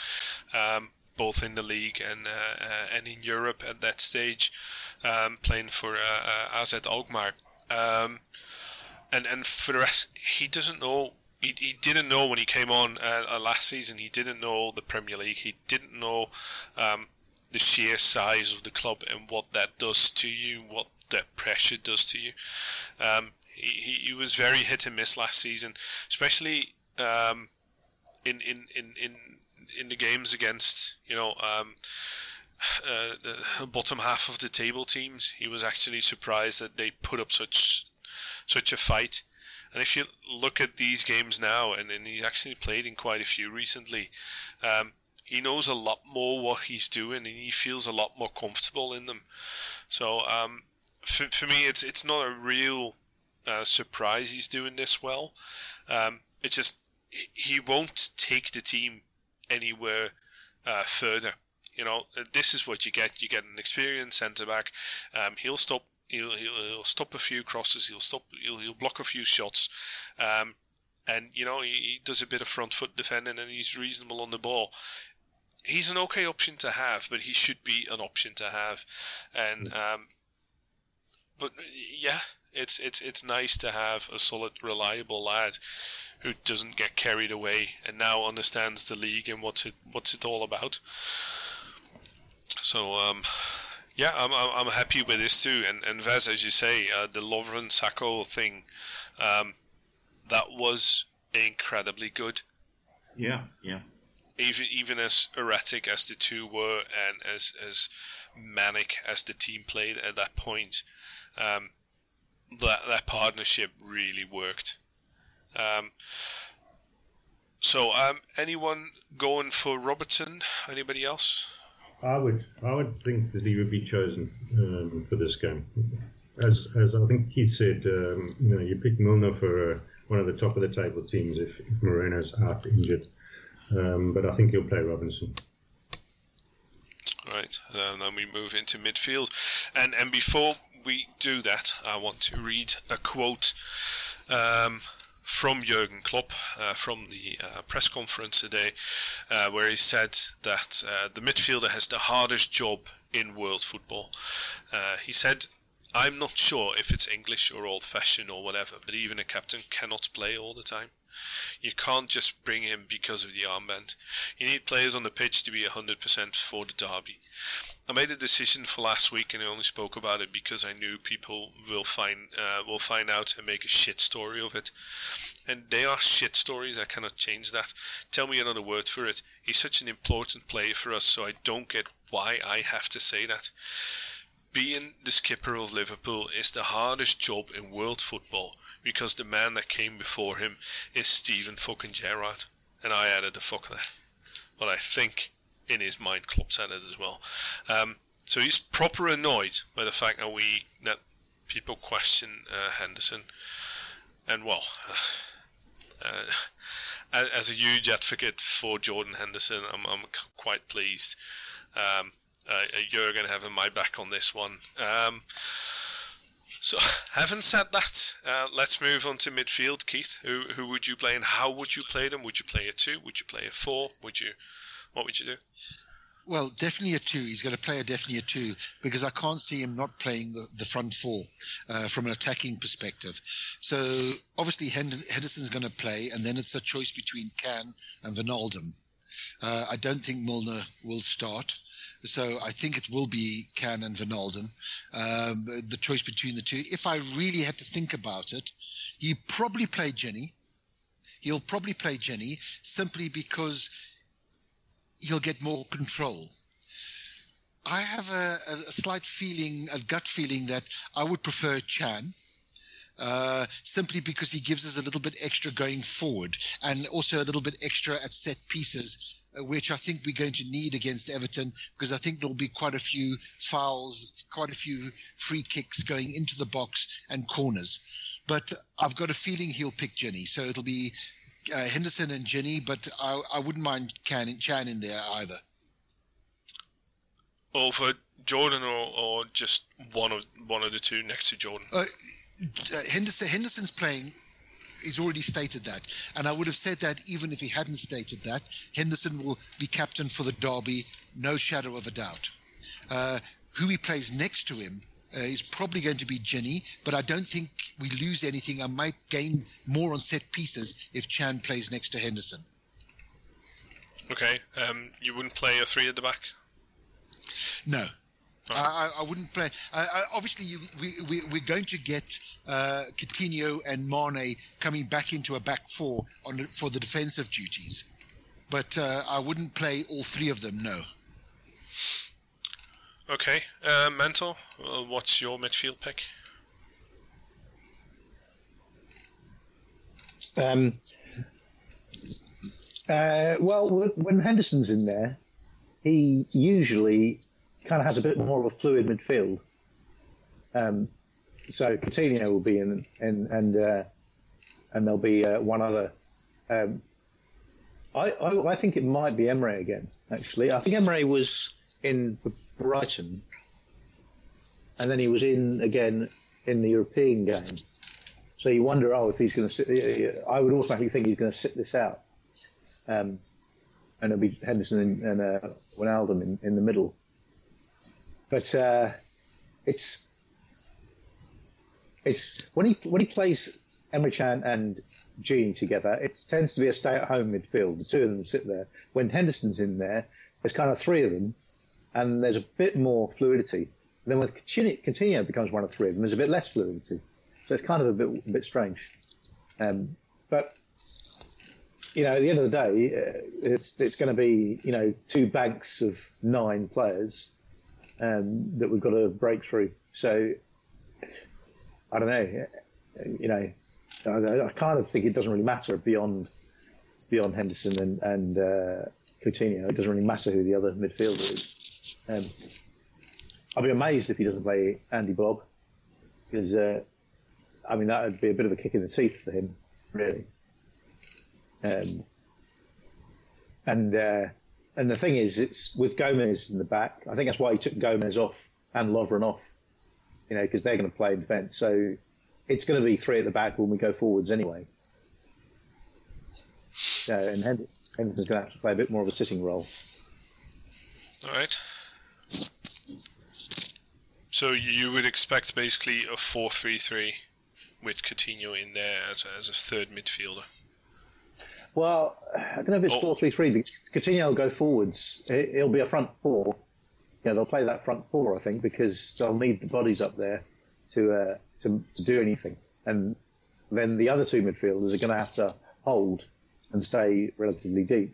S3: um, both in the league and uh, uh, and in Europe at that stage, um, playing for uh, AZ Alkmaar. Um, and and for the rest, he doesn't know. He, he didn't know when he came on uh, last season. He didn't know the Premier League. He didn't know um, the sheer size of the club and what that does to you, what that pressure does to you. Um, he, he was very hit and miss last season, especially um, in, in, in, in in the games against you know um, uh, the bottom half of the table teams. He was actually surprised that they put up such such a fight. And if you look at these games now, and, and he's actually played in quite a few recently, um, he knows a lot more what he's doing, and he feels a lot more comfortable in them. So um, for, for me, it's it's not a real uh, surprise he's doing this well. Um, it's just he won't take the team anywhere uh, further. You know, this is what you get. You get an experienced centre back. Um, he'll stop. He'll, he'll, he'll, stop a few crosses. He'll stop. He'll, he'll block a few shots. Um, and you know he, he, does a bit of front foot defending, and he's reasonable on the ball. He's an okay option to have, but he should be an option to have. And um, but yeah, it's it's it's nice to have a solid, reliable lad who doesn't get carried away and now understands the league and what's it what's it all about. So um, yeah, I'm, I'm I'm happy with this too. And and Ves, as you say, uh, the Lovren Sakho thing, um, that was incredibly good.
S7: Yeah, yeah.
S3: Even even as erratic as the two were, and as as manic as the team played at that point, um, that that partnership really worked. Um, so, um, anyone going for Robertson? Anybody else?
S6: I would, I would think that he would be chosen um, for this game. As, as I think he said, um, you know, you pick Milner for uh, one of the top of the table teams if, if Moreno's out injured. Um, but I think he'll play Robertson.
S3: Right, and then we move into midfield, and and before we do that, I want to read a quote um, from Jurgen Klopp uh, from the uh, press conference today, uh, where he said that uh, the midfielder has the hardest job in world football. Uh, he said, I'm not sure if it's English or old fashioned or whatever, but even a captain cannot play all the time. You can't just bring him because of the armband. You need players on the pitch to be 100% for the derby. I made a decision for last week, and I only spoke about it because I knew people will find uh, will find out and make a shit story of it. And they are shit stories. I cannot change that. Tell me another word for it. He's such an important player for us, so I don't get why I have to say that. Being the skipper of Liverpool is the hardest job in world football because the man that came before him is Steven fucking Gerrard. And I added the fuck there. But I think in his mind said it as well. Um, so he's proper annoyed by the fact that we that people question uh, Henderson. And well, uh, as a huge advocate for Jordan Henderson, I'm, I'm quite pleased. Um, uh, Jurgen having my back on this one. Um, so, having said that, uh, let's move on to midfield. Keith, who who would you play and how would you play them? Would you play a two? Would you play a four? Would you, what would you do?
S5: Well, definitely a two. He's going to play a definitely a two because I can't see him not playing the, the front four uh, from an attacking perspective. So obviously Henderson's going to play, and then it's a choice between Can and Wijnaldum. Uh, I don't think Milner will start. So I think it will be Can and Wijnaldum, um, the choice between the two. If I really had to think about it, he probably play Gini. He'll probably play Gini simply because he'll get more control. I have a, a, slight feeling, a gut feeling that I would prefer Can. Uh, simply because he gives us a little bit extra going forward and also a little bit extra at set pieces which I think we're going to need against Everton because I think there'll be quite a few fouls, quite a few free kicks going into the box and corners. But I've got a feeling he'll pick Gini, so it'll be uh, Henderson and Gini. but I, I wouldn't mind Can, Chan in there either.
S3: Over Jordan or, or just one of one of the two next to Jordan?
S5: Uh, Henderson Henderson's playing. He's already stated that, and I would have said that even if he hadn't stated that. Henderson will be captain for the derby, no shadow of a doubt. Uh, who he plays next to him uh, is probably going to be Gini, but I don't think we lose anything. I might gain more on set pieces if Can plays next to Henderson.
S3: Okay, um, you wouldn't play a three at the back.
S5: No, I, I, wouldn't play. Uh, obviously, you, we, we, we're going to get uh, Coutinho and Mane coming back into a back four on for the defensive duties, but uh, I wouldn't play all three of them. No.
S3: Okay, uh, mental. Well, what's your midfield pick?
S8: Um, uh, well, when Henderson's in there, he usually kind of has a bit more of a fluid midfield. Um, so Coutinho will be in, and and uh, and there'll be uh, one other. Um, I, I, I think it might be Emre again. Actually, I think Emre was in Brighton, and then he was in again in the European game. So you wonder, oh, if he's going to sit. I would automatically think he's going to sit this out, um, and it'll be Henderson and, and uh, Wijnaldum in, in the middle. But uh, it's it's when he when he plays Emre Can and Gini together, it tends to be a stay-at-home midfield. The two of them sit there. When Henderson's in there, there's kind of three of them, and there's a bit more fluidity. And then when Coutinho becomes one of three of them, there's a bit less fluidity. So it's kind of a bit a bit strange. Um, but you know, at the end of the day, uh, it's it's going to be you know two banks of nine players um, that we've got to break through. So I don't know. You know, I, I, kind of think it doesn't really matter beyond beyond Henderson and and uh, Coutinho. It doesn't really matter who the other midfielder is. Um, I'll be amazed if he doesn't play Andy Bob because uh, I mean that would be a bit of a kick in the teeth for him, really. Um, and uh, and the thing is, it's with Gomez in the back. I think that's why he took Gomez off and Lovren off. You know, because they're going to play in defence. So it's going to be three at the back when we go forwards anyway. Yeah, and Henderson's going to have to play a bit more of a sitting role.
S3: All right. So you would expect basically a 4-3-3 with Coutinho in there as a, as a third midfielder.
S8: Well, I don't know if it's oh. four three three because Coutinho will go forwards. It'll be a front four. Yeah, they'll play that front four, I think, because they'll need the bodies up there to uh, to, to do anything. And then the other two midfielders are going to have to hold and stay relatively deep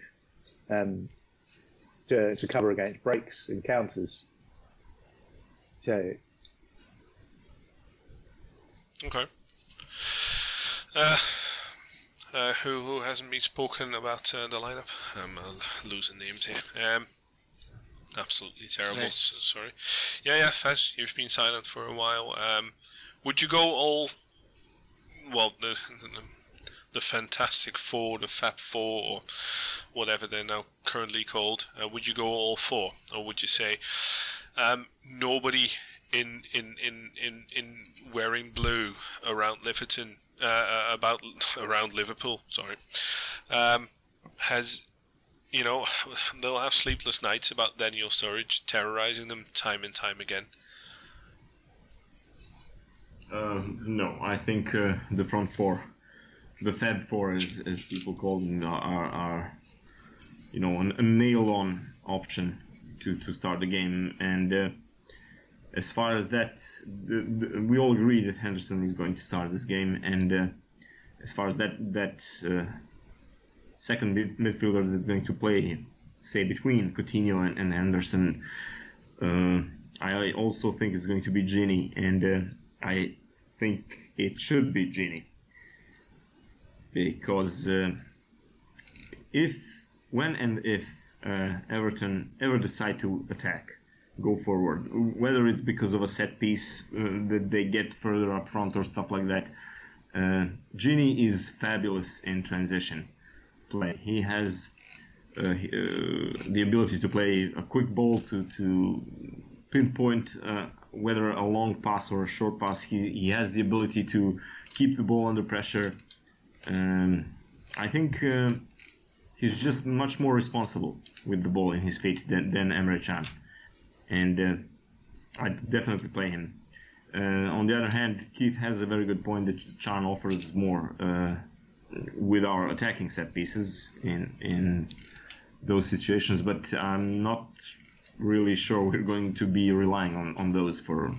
S8: um, to, to cover against breaks and counters. So.
S3: Okay. Uh, uh, who who hasn't been spoken about uh, the lineup? I'm uh, losing names here. Um, absolutely terrible. Sorry. Yeah, yeah, Ves, you've been silent for a while. Um, would you go all? Well, the, the the Fantastic Four, the Fab Four, or whatever they're now currently called. Uh, would you go all four, or would you say um, nobody in in in in in wearing blue around Liverton uh, about around Liverpool. Sorry, um, has you know they'll have sleepless nights about Daniel Sturridge terrorizing them time and time again.
S7: Uh, no, I think uh, the front four, the Fab Four, as, as people call them, are, are you know a nail-on option to, to start the game. And uh, as far as that, the, the, we all agree that Henderson is going to start this game, and uh, as far as that that uh, second midfielder that's going to play, say between Coutinho and, and Henderson, uh, I also think it's going to be Gini, and uh, I think it should be Gini. Because uh, if when and if uh, Everton ever decide to attack, go forward, whether it's because of a set piece uh, that they get further up front or stuff like that. Uh, Gini is fabulous in transition play. He has uh, uh, the ability to play a quick ball to, to pinpoint uh, whether a long pass or a short pass. He, he has the ability to keep the ball under pressure. Um, I think uh, he's just much more responsible with the ball in his feet than, than Emre Can. And uh, I'd definitely play him. Uh, on the other hand, Keith has a very good point that Can offers more uh, with our attacking set pieces in in those situations, but I'm not really sure we're going to be relying on, on those for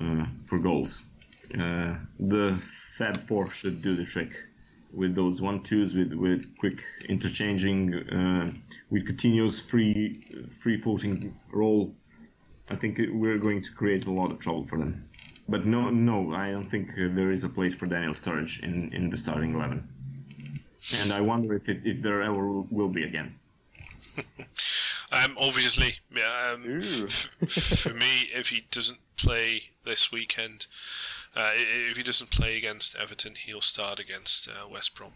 S7: uh, for goals. Uh, the Fab Four should do the trick with those one twos, with with quick interchanging, uh, with continuous free free floating roll. I think we're going to create a lot of trouble for them. But no, no, I don't think uh, there is a place for Daniel Sturridge in, in the starting eleven. And I wonder if it, if there ever will, will be again.
S3: Um, obviously, um, f- for me, if he doesn't play this weekend, uh, if he doesn't play against Everton, he'll start against uh, West Brom.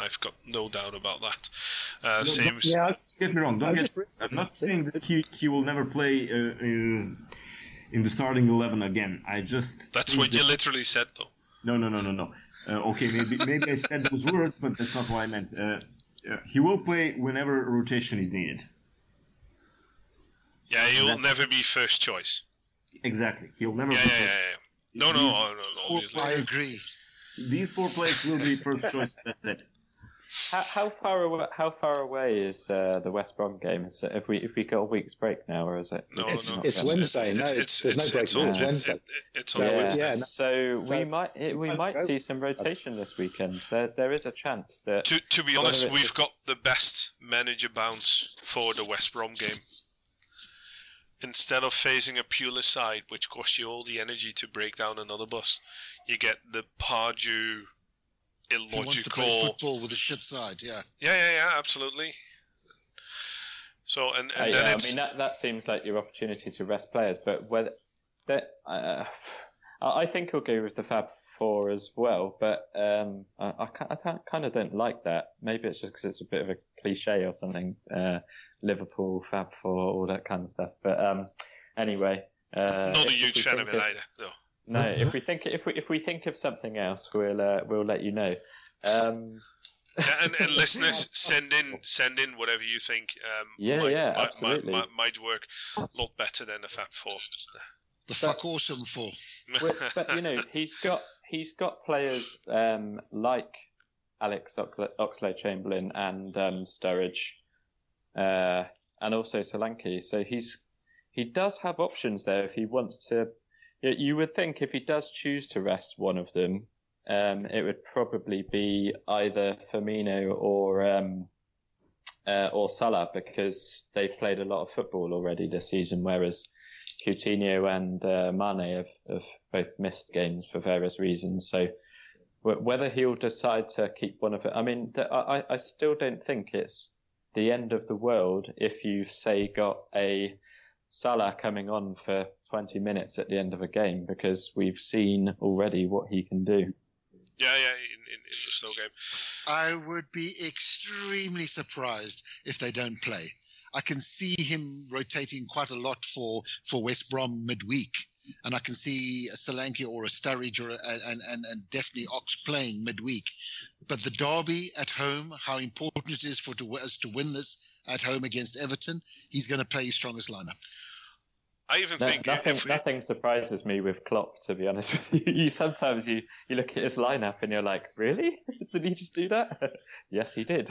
S3: I've got no doubt about that. Uh, same. s-
S8: Yeah,
S7: Get me wrong. Don't
S8: I
S7: get.
S8: just-
S7: I'm not saying that he, he will never play uh, in, in the starting eleven again. I just.
S3: That's
S7: think
S3: what you literally said, though.
S7: No, no, no, no, no. Uh, okay, maybe maybe I said those words, but that's not what I meant. Uh, uh, he will play whenever rotation is needed.
S3: Yeah, he'll never be first choice.
S7: Exactly. He'll never.
S3: Yeah,
S7: be
S3: yeah, yeah. yeah. No, no,
S7: These
S3: oh, no,
S7: four
S3: obviously.
S5: I agree.
S7: These four players will be first choice. That's it.
S4: How, how far away? How far away is uh, the West Brom game? Is it, if we if we got a week's break now, or is it?
S3: No,
S8: It's-
S3: no,
S8: it's Wednesday. No, it's- there's no break.
S3: on,
S8: It's Wednesday.
S3: it- it- it's on
S8: So,
S3: Wednesday.
S8: yeah, no-
S4: So
S8: So-
S4: we might it, we
S8: Uh,
S4: might
S8: uh,
S4: see some rotation this weekend. There there is a chance that
S3: To, to be honest, we've got the best manager bounce for the West Brom game. Instead of facing a Pulis side, which costs you all the energy to break down another bus, you get the Pardew
S5: He wants to play
S3: illogical.
S5: football with a shit side. Yeah.
S3: Yeah, yeah, yeah, absolutely. So and, and
S4: Uh,
S3: then
S4: yeah, I mean that that seems like your opportunity to rest players, but whether that uh, I I think he'll go with the Fab Four as well, but um, I I, I kind of don't like that. Maybe it's just because it's a bit of a cliche or something. Uh, Liverpool Fab Four, all that kind of stuff. But um, anyway, uh,
S3: not a huge fan of it either, though.
S4: No, if we think if we if we think of something else, we'll uh, we'll let you know. Um,
S3: and, and listeners, send in send in whatever you think. Um,
S4: Yeah,
S3: might,
S4: yeah,
S3: might,
S4: absolutely.
S3: Might, might work a lot better than the Fab Four.
S5: The fuck awesome for.
S4: Well, but you know, he's got he's got players um, like Alex Oxlade Chamberlain and um, Sturridge, uh, and also Solanke. So he's he does have options there if he wants to. You would think if he does choose to rest one of them, um, it would probably be either Firmino or um, uh, or Salah because they've played a lot of football already this season, whereas Coutinho and uh, Mane have, have both missed games for various reasons. So wh- whether he'll decide to keep one of it, I mean, th- I, I- I still don't think it's the end of the world if you've say got a Salah coming on for 20 minutes at the end of a game because we've seen already what he can do.
S3: Yeah, yeah, in, in, in the snow game.
S5: I would be extremely surprised if they don't play. I can see him rotating quite a lot for, for West Brom midweek. And I can see a Solanke or a Sturridge or a, and, and, and definitely Ox playing midweek. But the derby at home, how important it is for to, us to win this at home against Everton, he's going to play his strongest lineup.
S3: I even
S4: No-
S3: think
S4: nothing,
S3: if,
S4: nothing surprises me with Klopp, to be honest with you. you. Sometimes you, you look at his lineup and you're like, really? did he just do that? yes, he did.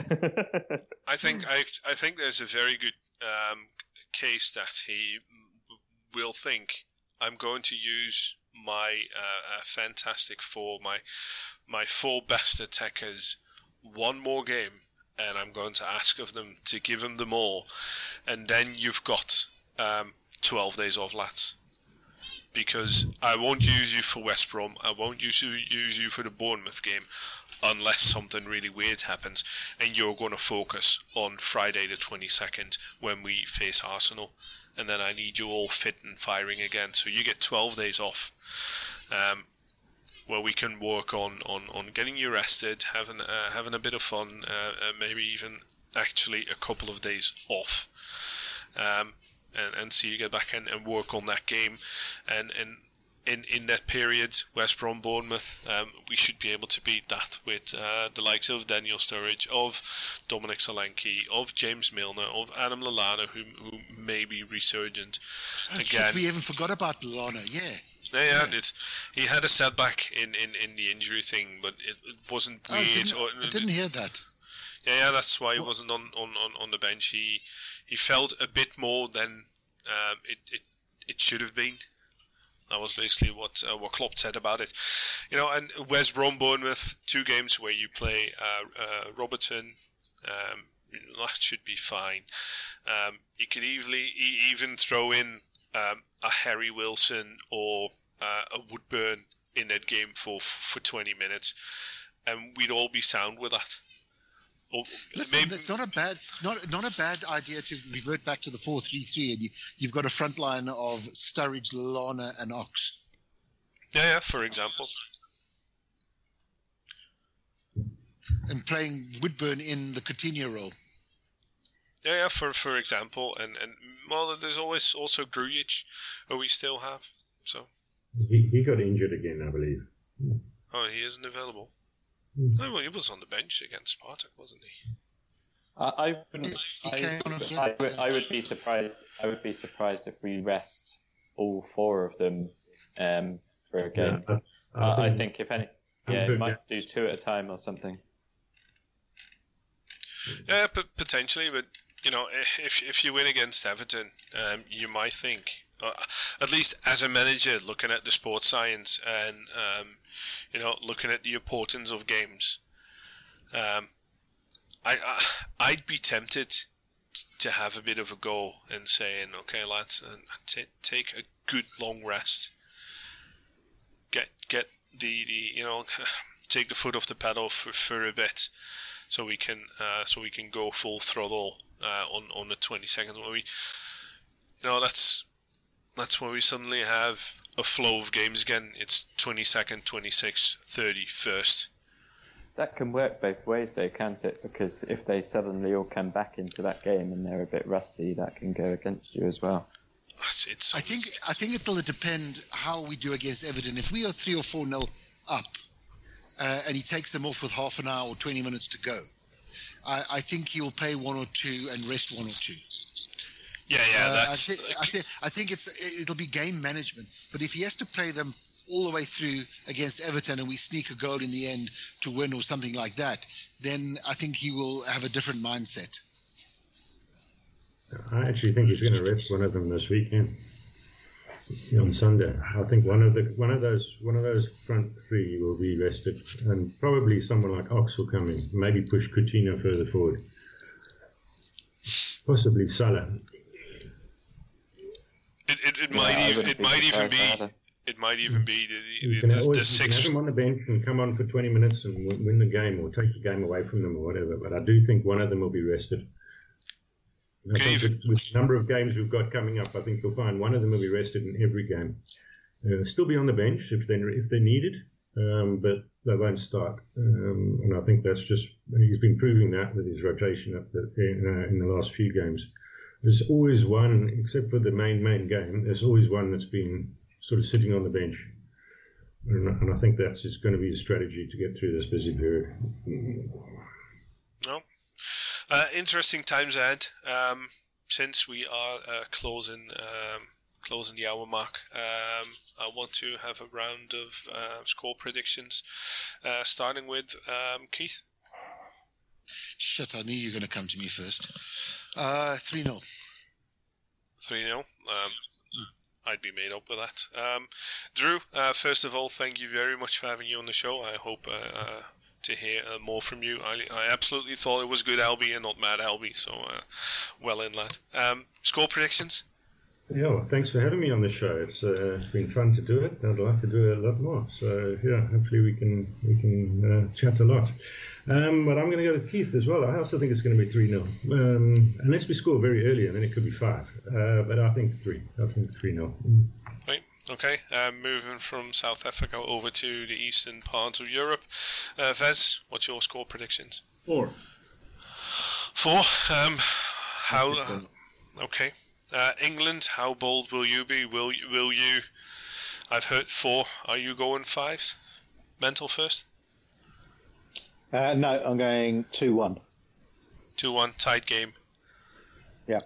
S3: I think I, I think there's a very good um, case that he will think I'm going to use my uh, uh, fantastic four, my my four best attackers, one more game, and I'm going to ask of them to give him them all, and then you've got um, 12 days off, lads. Because I won't use you for West Brom, I won't use you, use you for the Bournemouth game. unless something really weird happens, and you're going to focus on Friday the 22nd when we face Arsenal, and then I need you all fit and firing again. So you get 12 days off. Um, where we can work on, on, on getting you rested, having uh, having a bit of fun, uh, uh, maybe even actually a couple of days off, um, and, and see you get back in and work on that game, and and in, in that period, West Brom, Bournemouth, um, we should be able to beat that with uh, the likes of Daniel Sturridge, of Dominic Solanke, of James Milner, of Adam Lallana, who, who may be resurgent
S5: Oh,
S3: again.
S5: shit, we even forgot about Lana. Yeah.
S3: Yeah, yeah, It, he had a setback in, in, in the injury thing, but it, it wasn't
S5: Oh, I didn't,
S3: or,
S5: I didn't hear that.
S3: yeah, yeah, that's why he
S5: What-
S3: wasn't on, on, on, on the bench. He he felt a bit more than um, it, it it should have been. That was basically what uh, what Klopp said about it. You know, and West Brom, Bournemouth, two games where you play uh, uh, Robertson. Um, that should be fine. Um, you could easily even throw in um, a Harry Wilson or uh, a Woodburn in that game for for 20 minutes, and we'd all be sound with that. Or
S5: Listen,
S3: maybe-
S5: it's not a bad not not a bad idea to revert back to the four three three, and you, you've got a front line of Sturridge, Lana, and Ox.
S3: yeah, yeah, for example.
S5: and playing Woodburn in the Coutinho role.
S3: Yeah, yeah, for for example, and and well, there's always also Grujic, who we still have. So,
S6: He, he got injured again, I believe.
S3: oh, he isn't available.
S6: Hmm.
S3: Oh, well, he was on the bench against Spartak, wasn't he?
S4: I, I wouldn't. I,
S5: came on again.
S4: I, would, I would be surprised. I would be surprised if we rest all four of them um, for a game.
S6: Yeah,
S4: I, I think if any, yeah,
S6: good,
S4: it might do two at a time or something.
S3: Yeah, but potentially, but you know, if if you win against Everton, um, you might think, at least as a manager, looking at the sports science and um, you know, looking at the importance of games, um, I, I I'd be tempted to have a bit of a go and saying, okay, lads, and t- take a good long rest, get get the, the you know, take the foot off the pedal for, for a bit so we can uh, so we can go full throttle uh, on on the 22nd where we you know that's that's where we suddenly have a flow of games again it's 22nd 26th 31st
S4: That can work both ways, though, can't it? Because if they suddenly all come back into that game and they're a bit rusty, that can go against you as well.
S3: it's, it's
S5: I think I think it'll depend how we do against Everton. If we are three or four nil up, uh, and he takes them off with half an hour or twenty minutes to go, I, I think he'll pay one or two and rest one or two.
S3: Yeah yeah
S5: Uh, I,
S3: that's
S5: thi- I, thi- I think it's it'll be game management. But if he has to play them all the way through against Everton and we sneak a goal in the end to win or something like that, then I think he will have a different mindset.
S6: I actually think he's going to rest one of them this weekend on Sunday. I think one of the one of those one of those front three will be rested, and probably someone like Ox will come in. Maybe push Coutinho further forward, possibly Salah.
S3: It, it, it
S4: Yeah,
S3: might even
S4: wouldn't
S3: it
S4: be
S3: might even be
S4: either.
S3: it might even be the,
S6: You can,
S3: the, the,
S6: always, you can have them on the bench and come on for 20 minutes and win, win the game or take the game away from them or whatever. But I do think one of them will be rested.
S3: Okay,
S6: with, with the number of games we've got coming up, I think you'll find one of them will be rested in every game. Uh, still be on the bench if they if they're needed, um, but they won't start. Um, and I think that's just he's been proving that with his rotation up the, in, uh, in the last few games. There's always one, except for the main main game. There's always one that's been sort of sitting on the bench. And, and I think that's just going to be a strategy to get through this busy period.
S3: No. Uh, interesting times ahead. Um, since we are uh, closing um, closing the hour mark, um, I want to have a round of uh, score predictions, uh, starting with um, Keith.
S5: Shit, I knew you were going to come to me first. Uh, 3 0.
S3: 3 0. Um, I'd be made up with that. Um, Drew, uh, first of all, thank you very much for having you on the show. I hope uh, uh, to hear uh, more from you. I, I absolutely thought it was good Albie and not mad Albie, so uh, well in, lad. Um, score predictions?
S6: Yeah, well, thanks for having me on the show. It's uh, been fun to do it. I'd like to do it a lot more. So yeah, hopefully we can we can uh, chat a lot. Um, but I'm going to go to Keith as well. I also think it's going to be 3 0. Um, unless we score very early, and then it could be 5. Uh, but I think 3. I think 3 0.
S3: Right. Okay. Um, moving from South Africa over to the eastern parts of Europe. Uh, Ves, what's your score predictions?
S7: Four.
S3: Four. Um, how? Uh, okay. Uh, England. How bold will you be? Will will you? I've heard four. Are you going fives? Mental first.
S8: Uh, no, I'm going 2 1.
S3: Two one tight game.
S8: Yeah.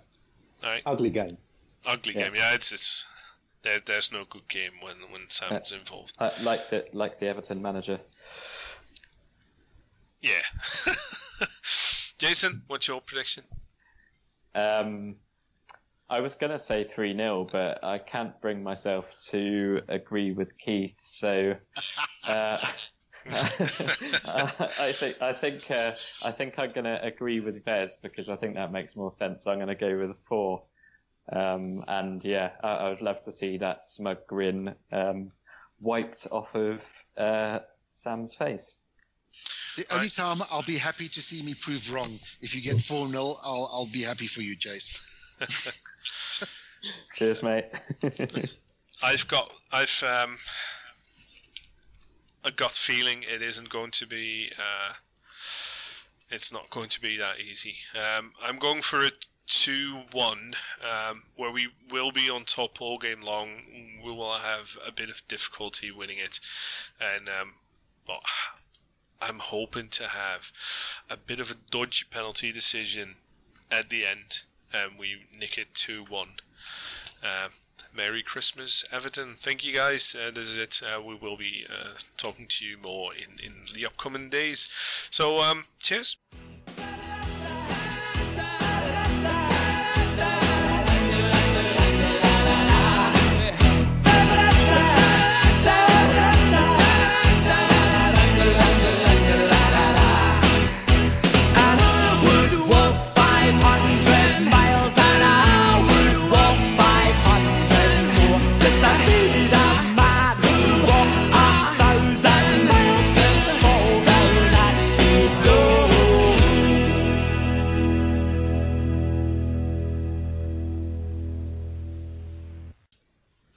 S3: All right.
S8: Ugly game.
S3: Ugly
S8: Yeah.
S3: game. Yeah, it's, it's there, there's no good game when when Sam's involved.
S4: Uh, like the like the Everton manager.
S3: Yeah. Jason, what's your prediction?
S4: Um, I was going to say 3 0, but I can't bring myself to agree with Keith. So uh, I think I think uh, I think I'm going to agree with Ves because I think that makes more sense. So I'm going to go with four. Um, and yeah, I, I would love to see that smug grin um, wiped off of uh, Sam's face.
S5: It's the only time I'll be happy to see me proved wrong. If you get 4 0, I'll, I'll be happy for you, Jace.
S4: Cheers, mate.
S3: I've got I've um a gut feeling it isn't going to be uh it's not going to be that easy. Um I'm going for a two one, um, where we will be on top all game long. We will have a bit of difficulty winning it. And um I'm hoping to have a bit of a dodgy penalty decision at the end and we nick it two one. Um, Merry Christmas, Everton. Thank you guys. Uh, this is it. Uh, we will be uh, talking to you more in, in the upcoming days. So, um, cheers.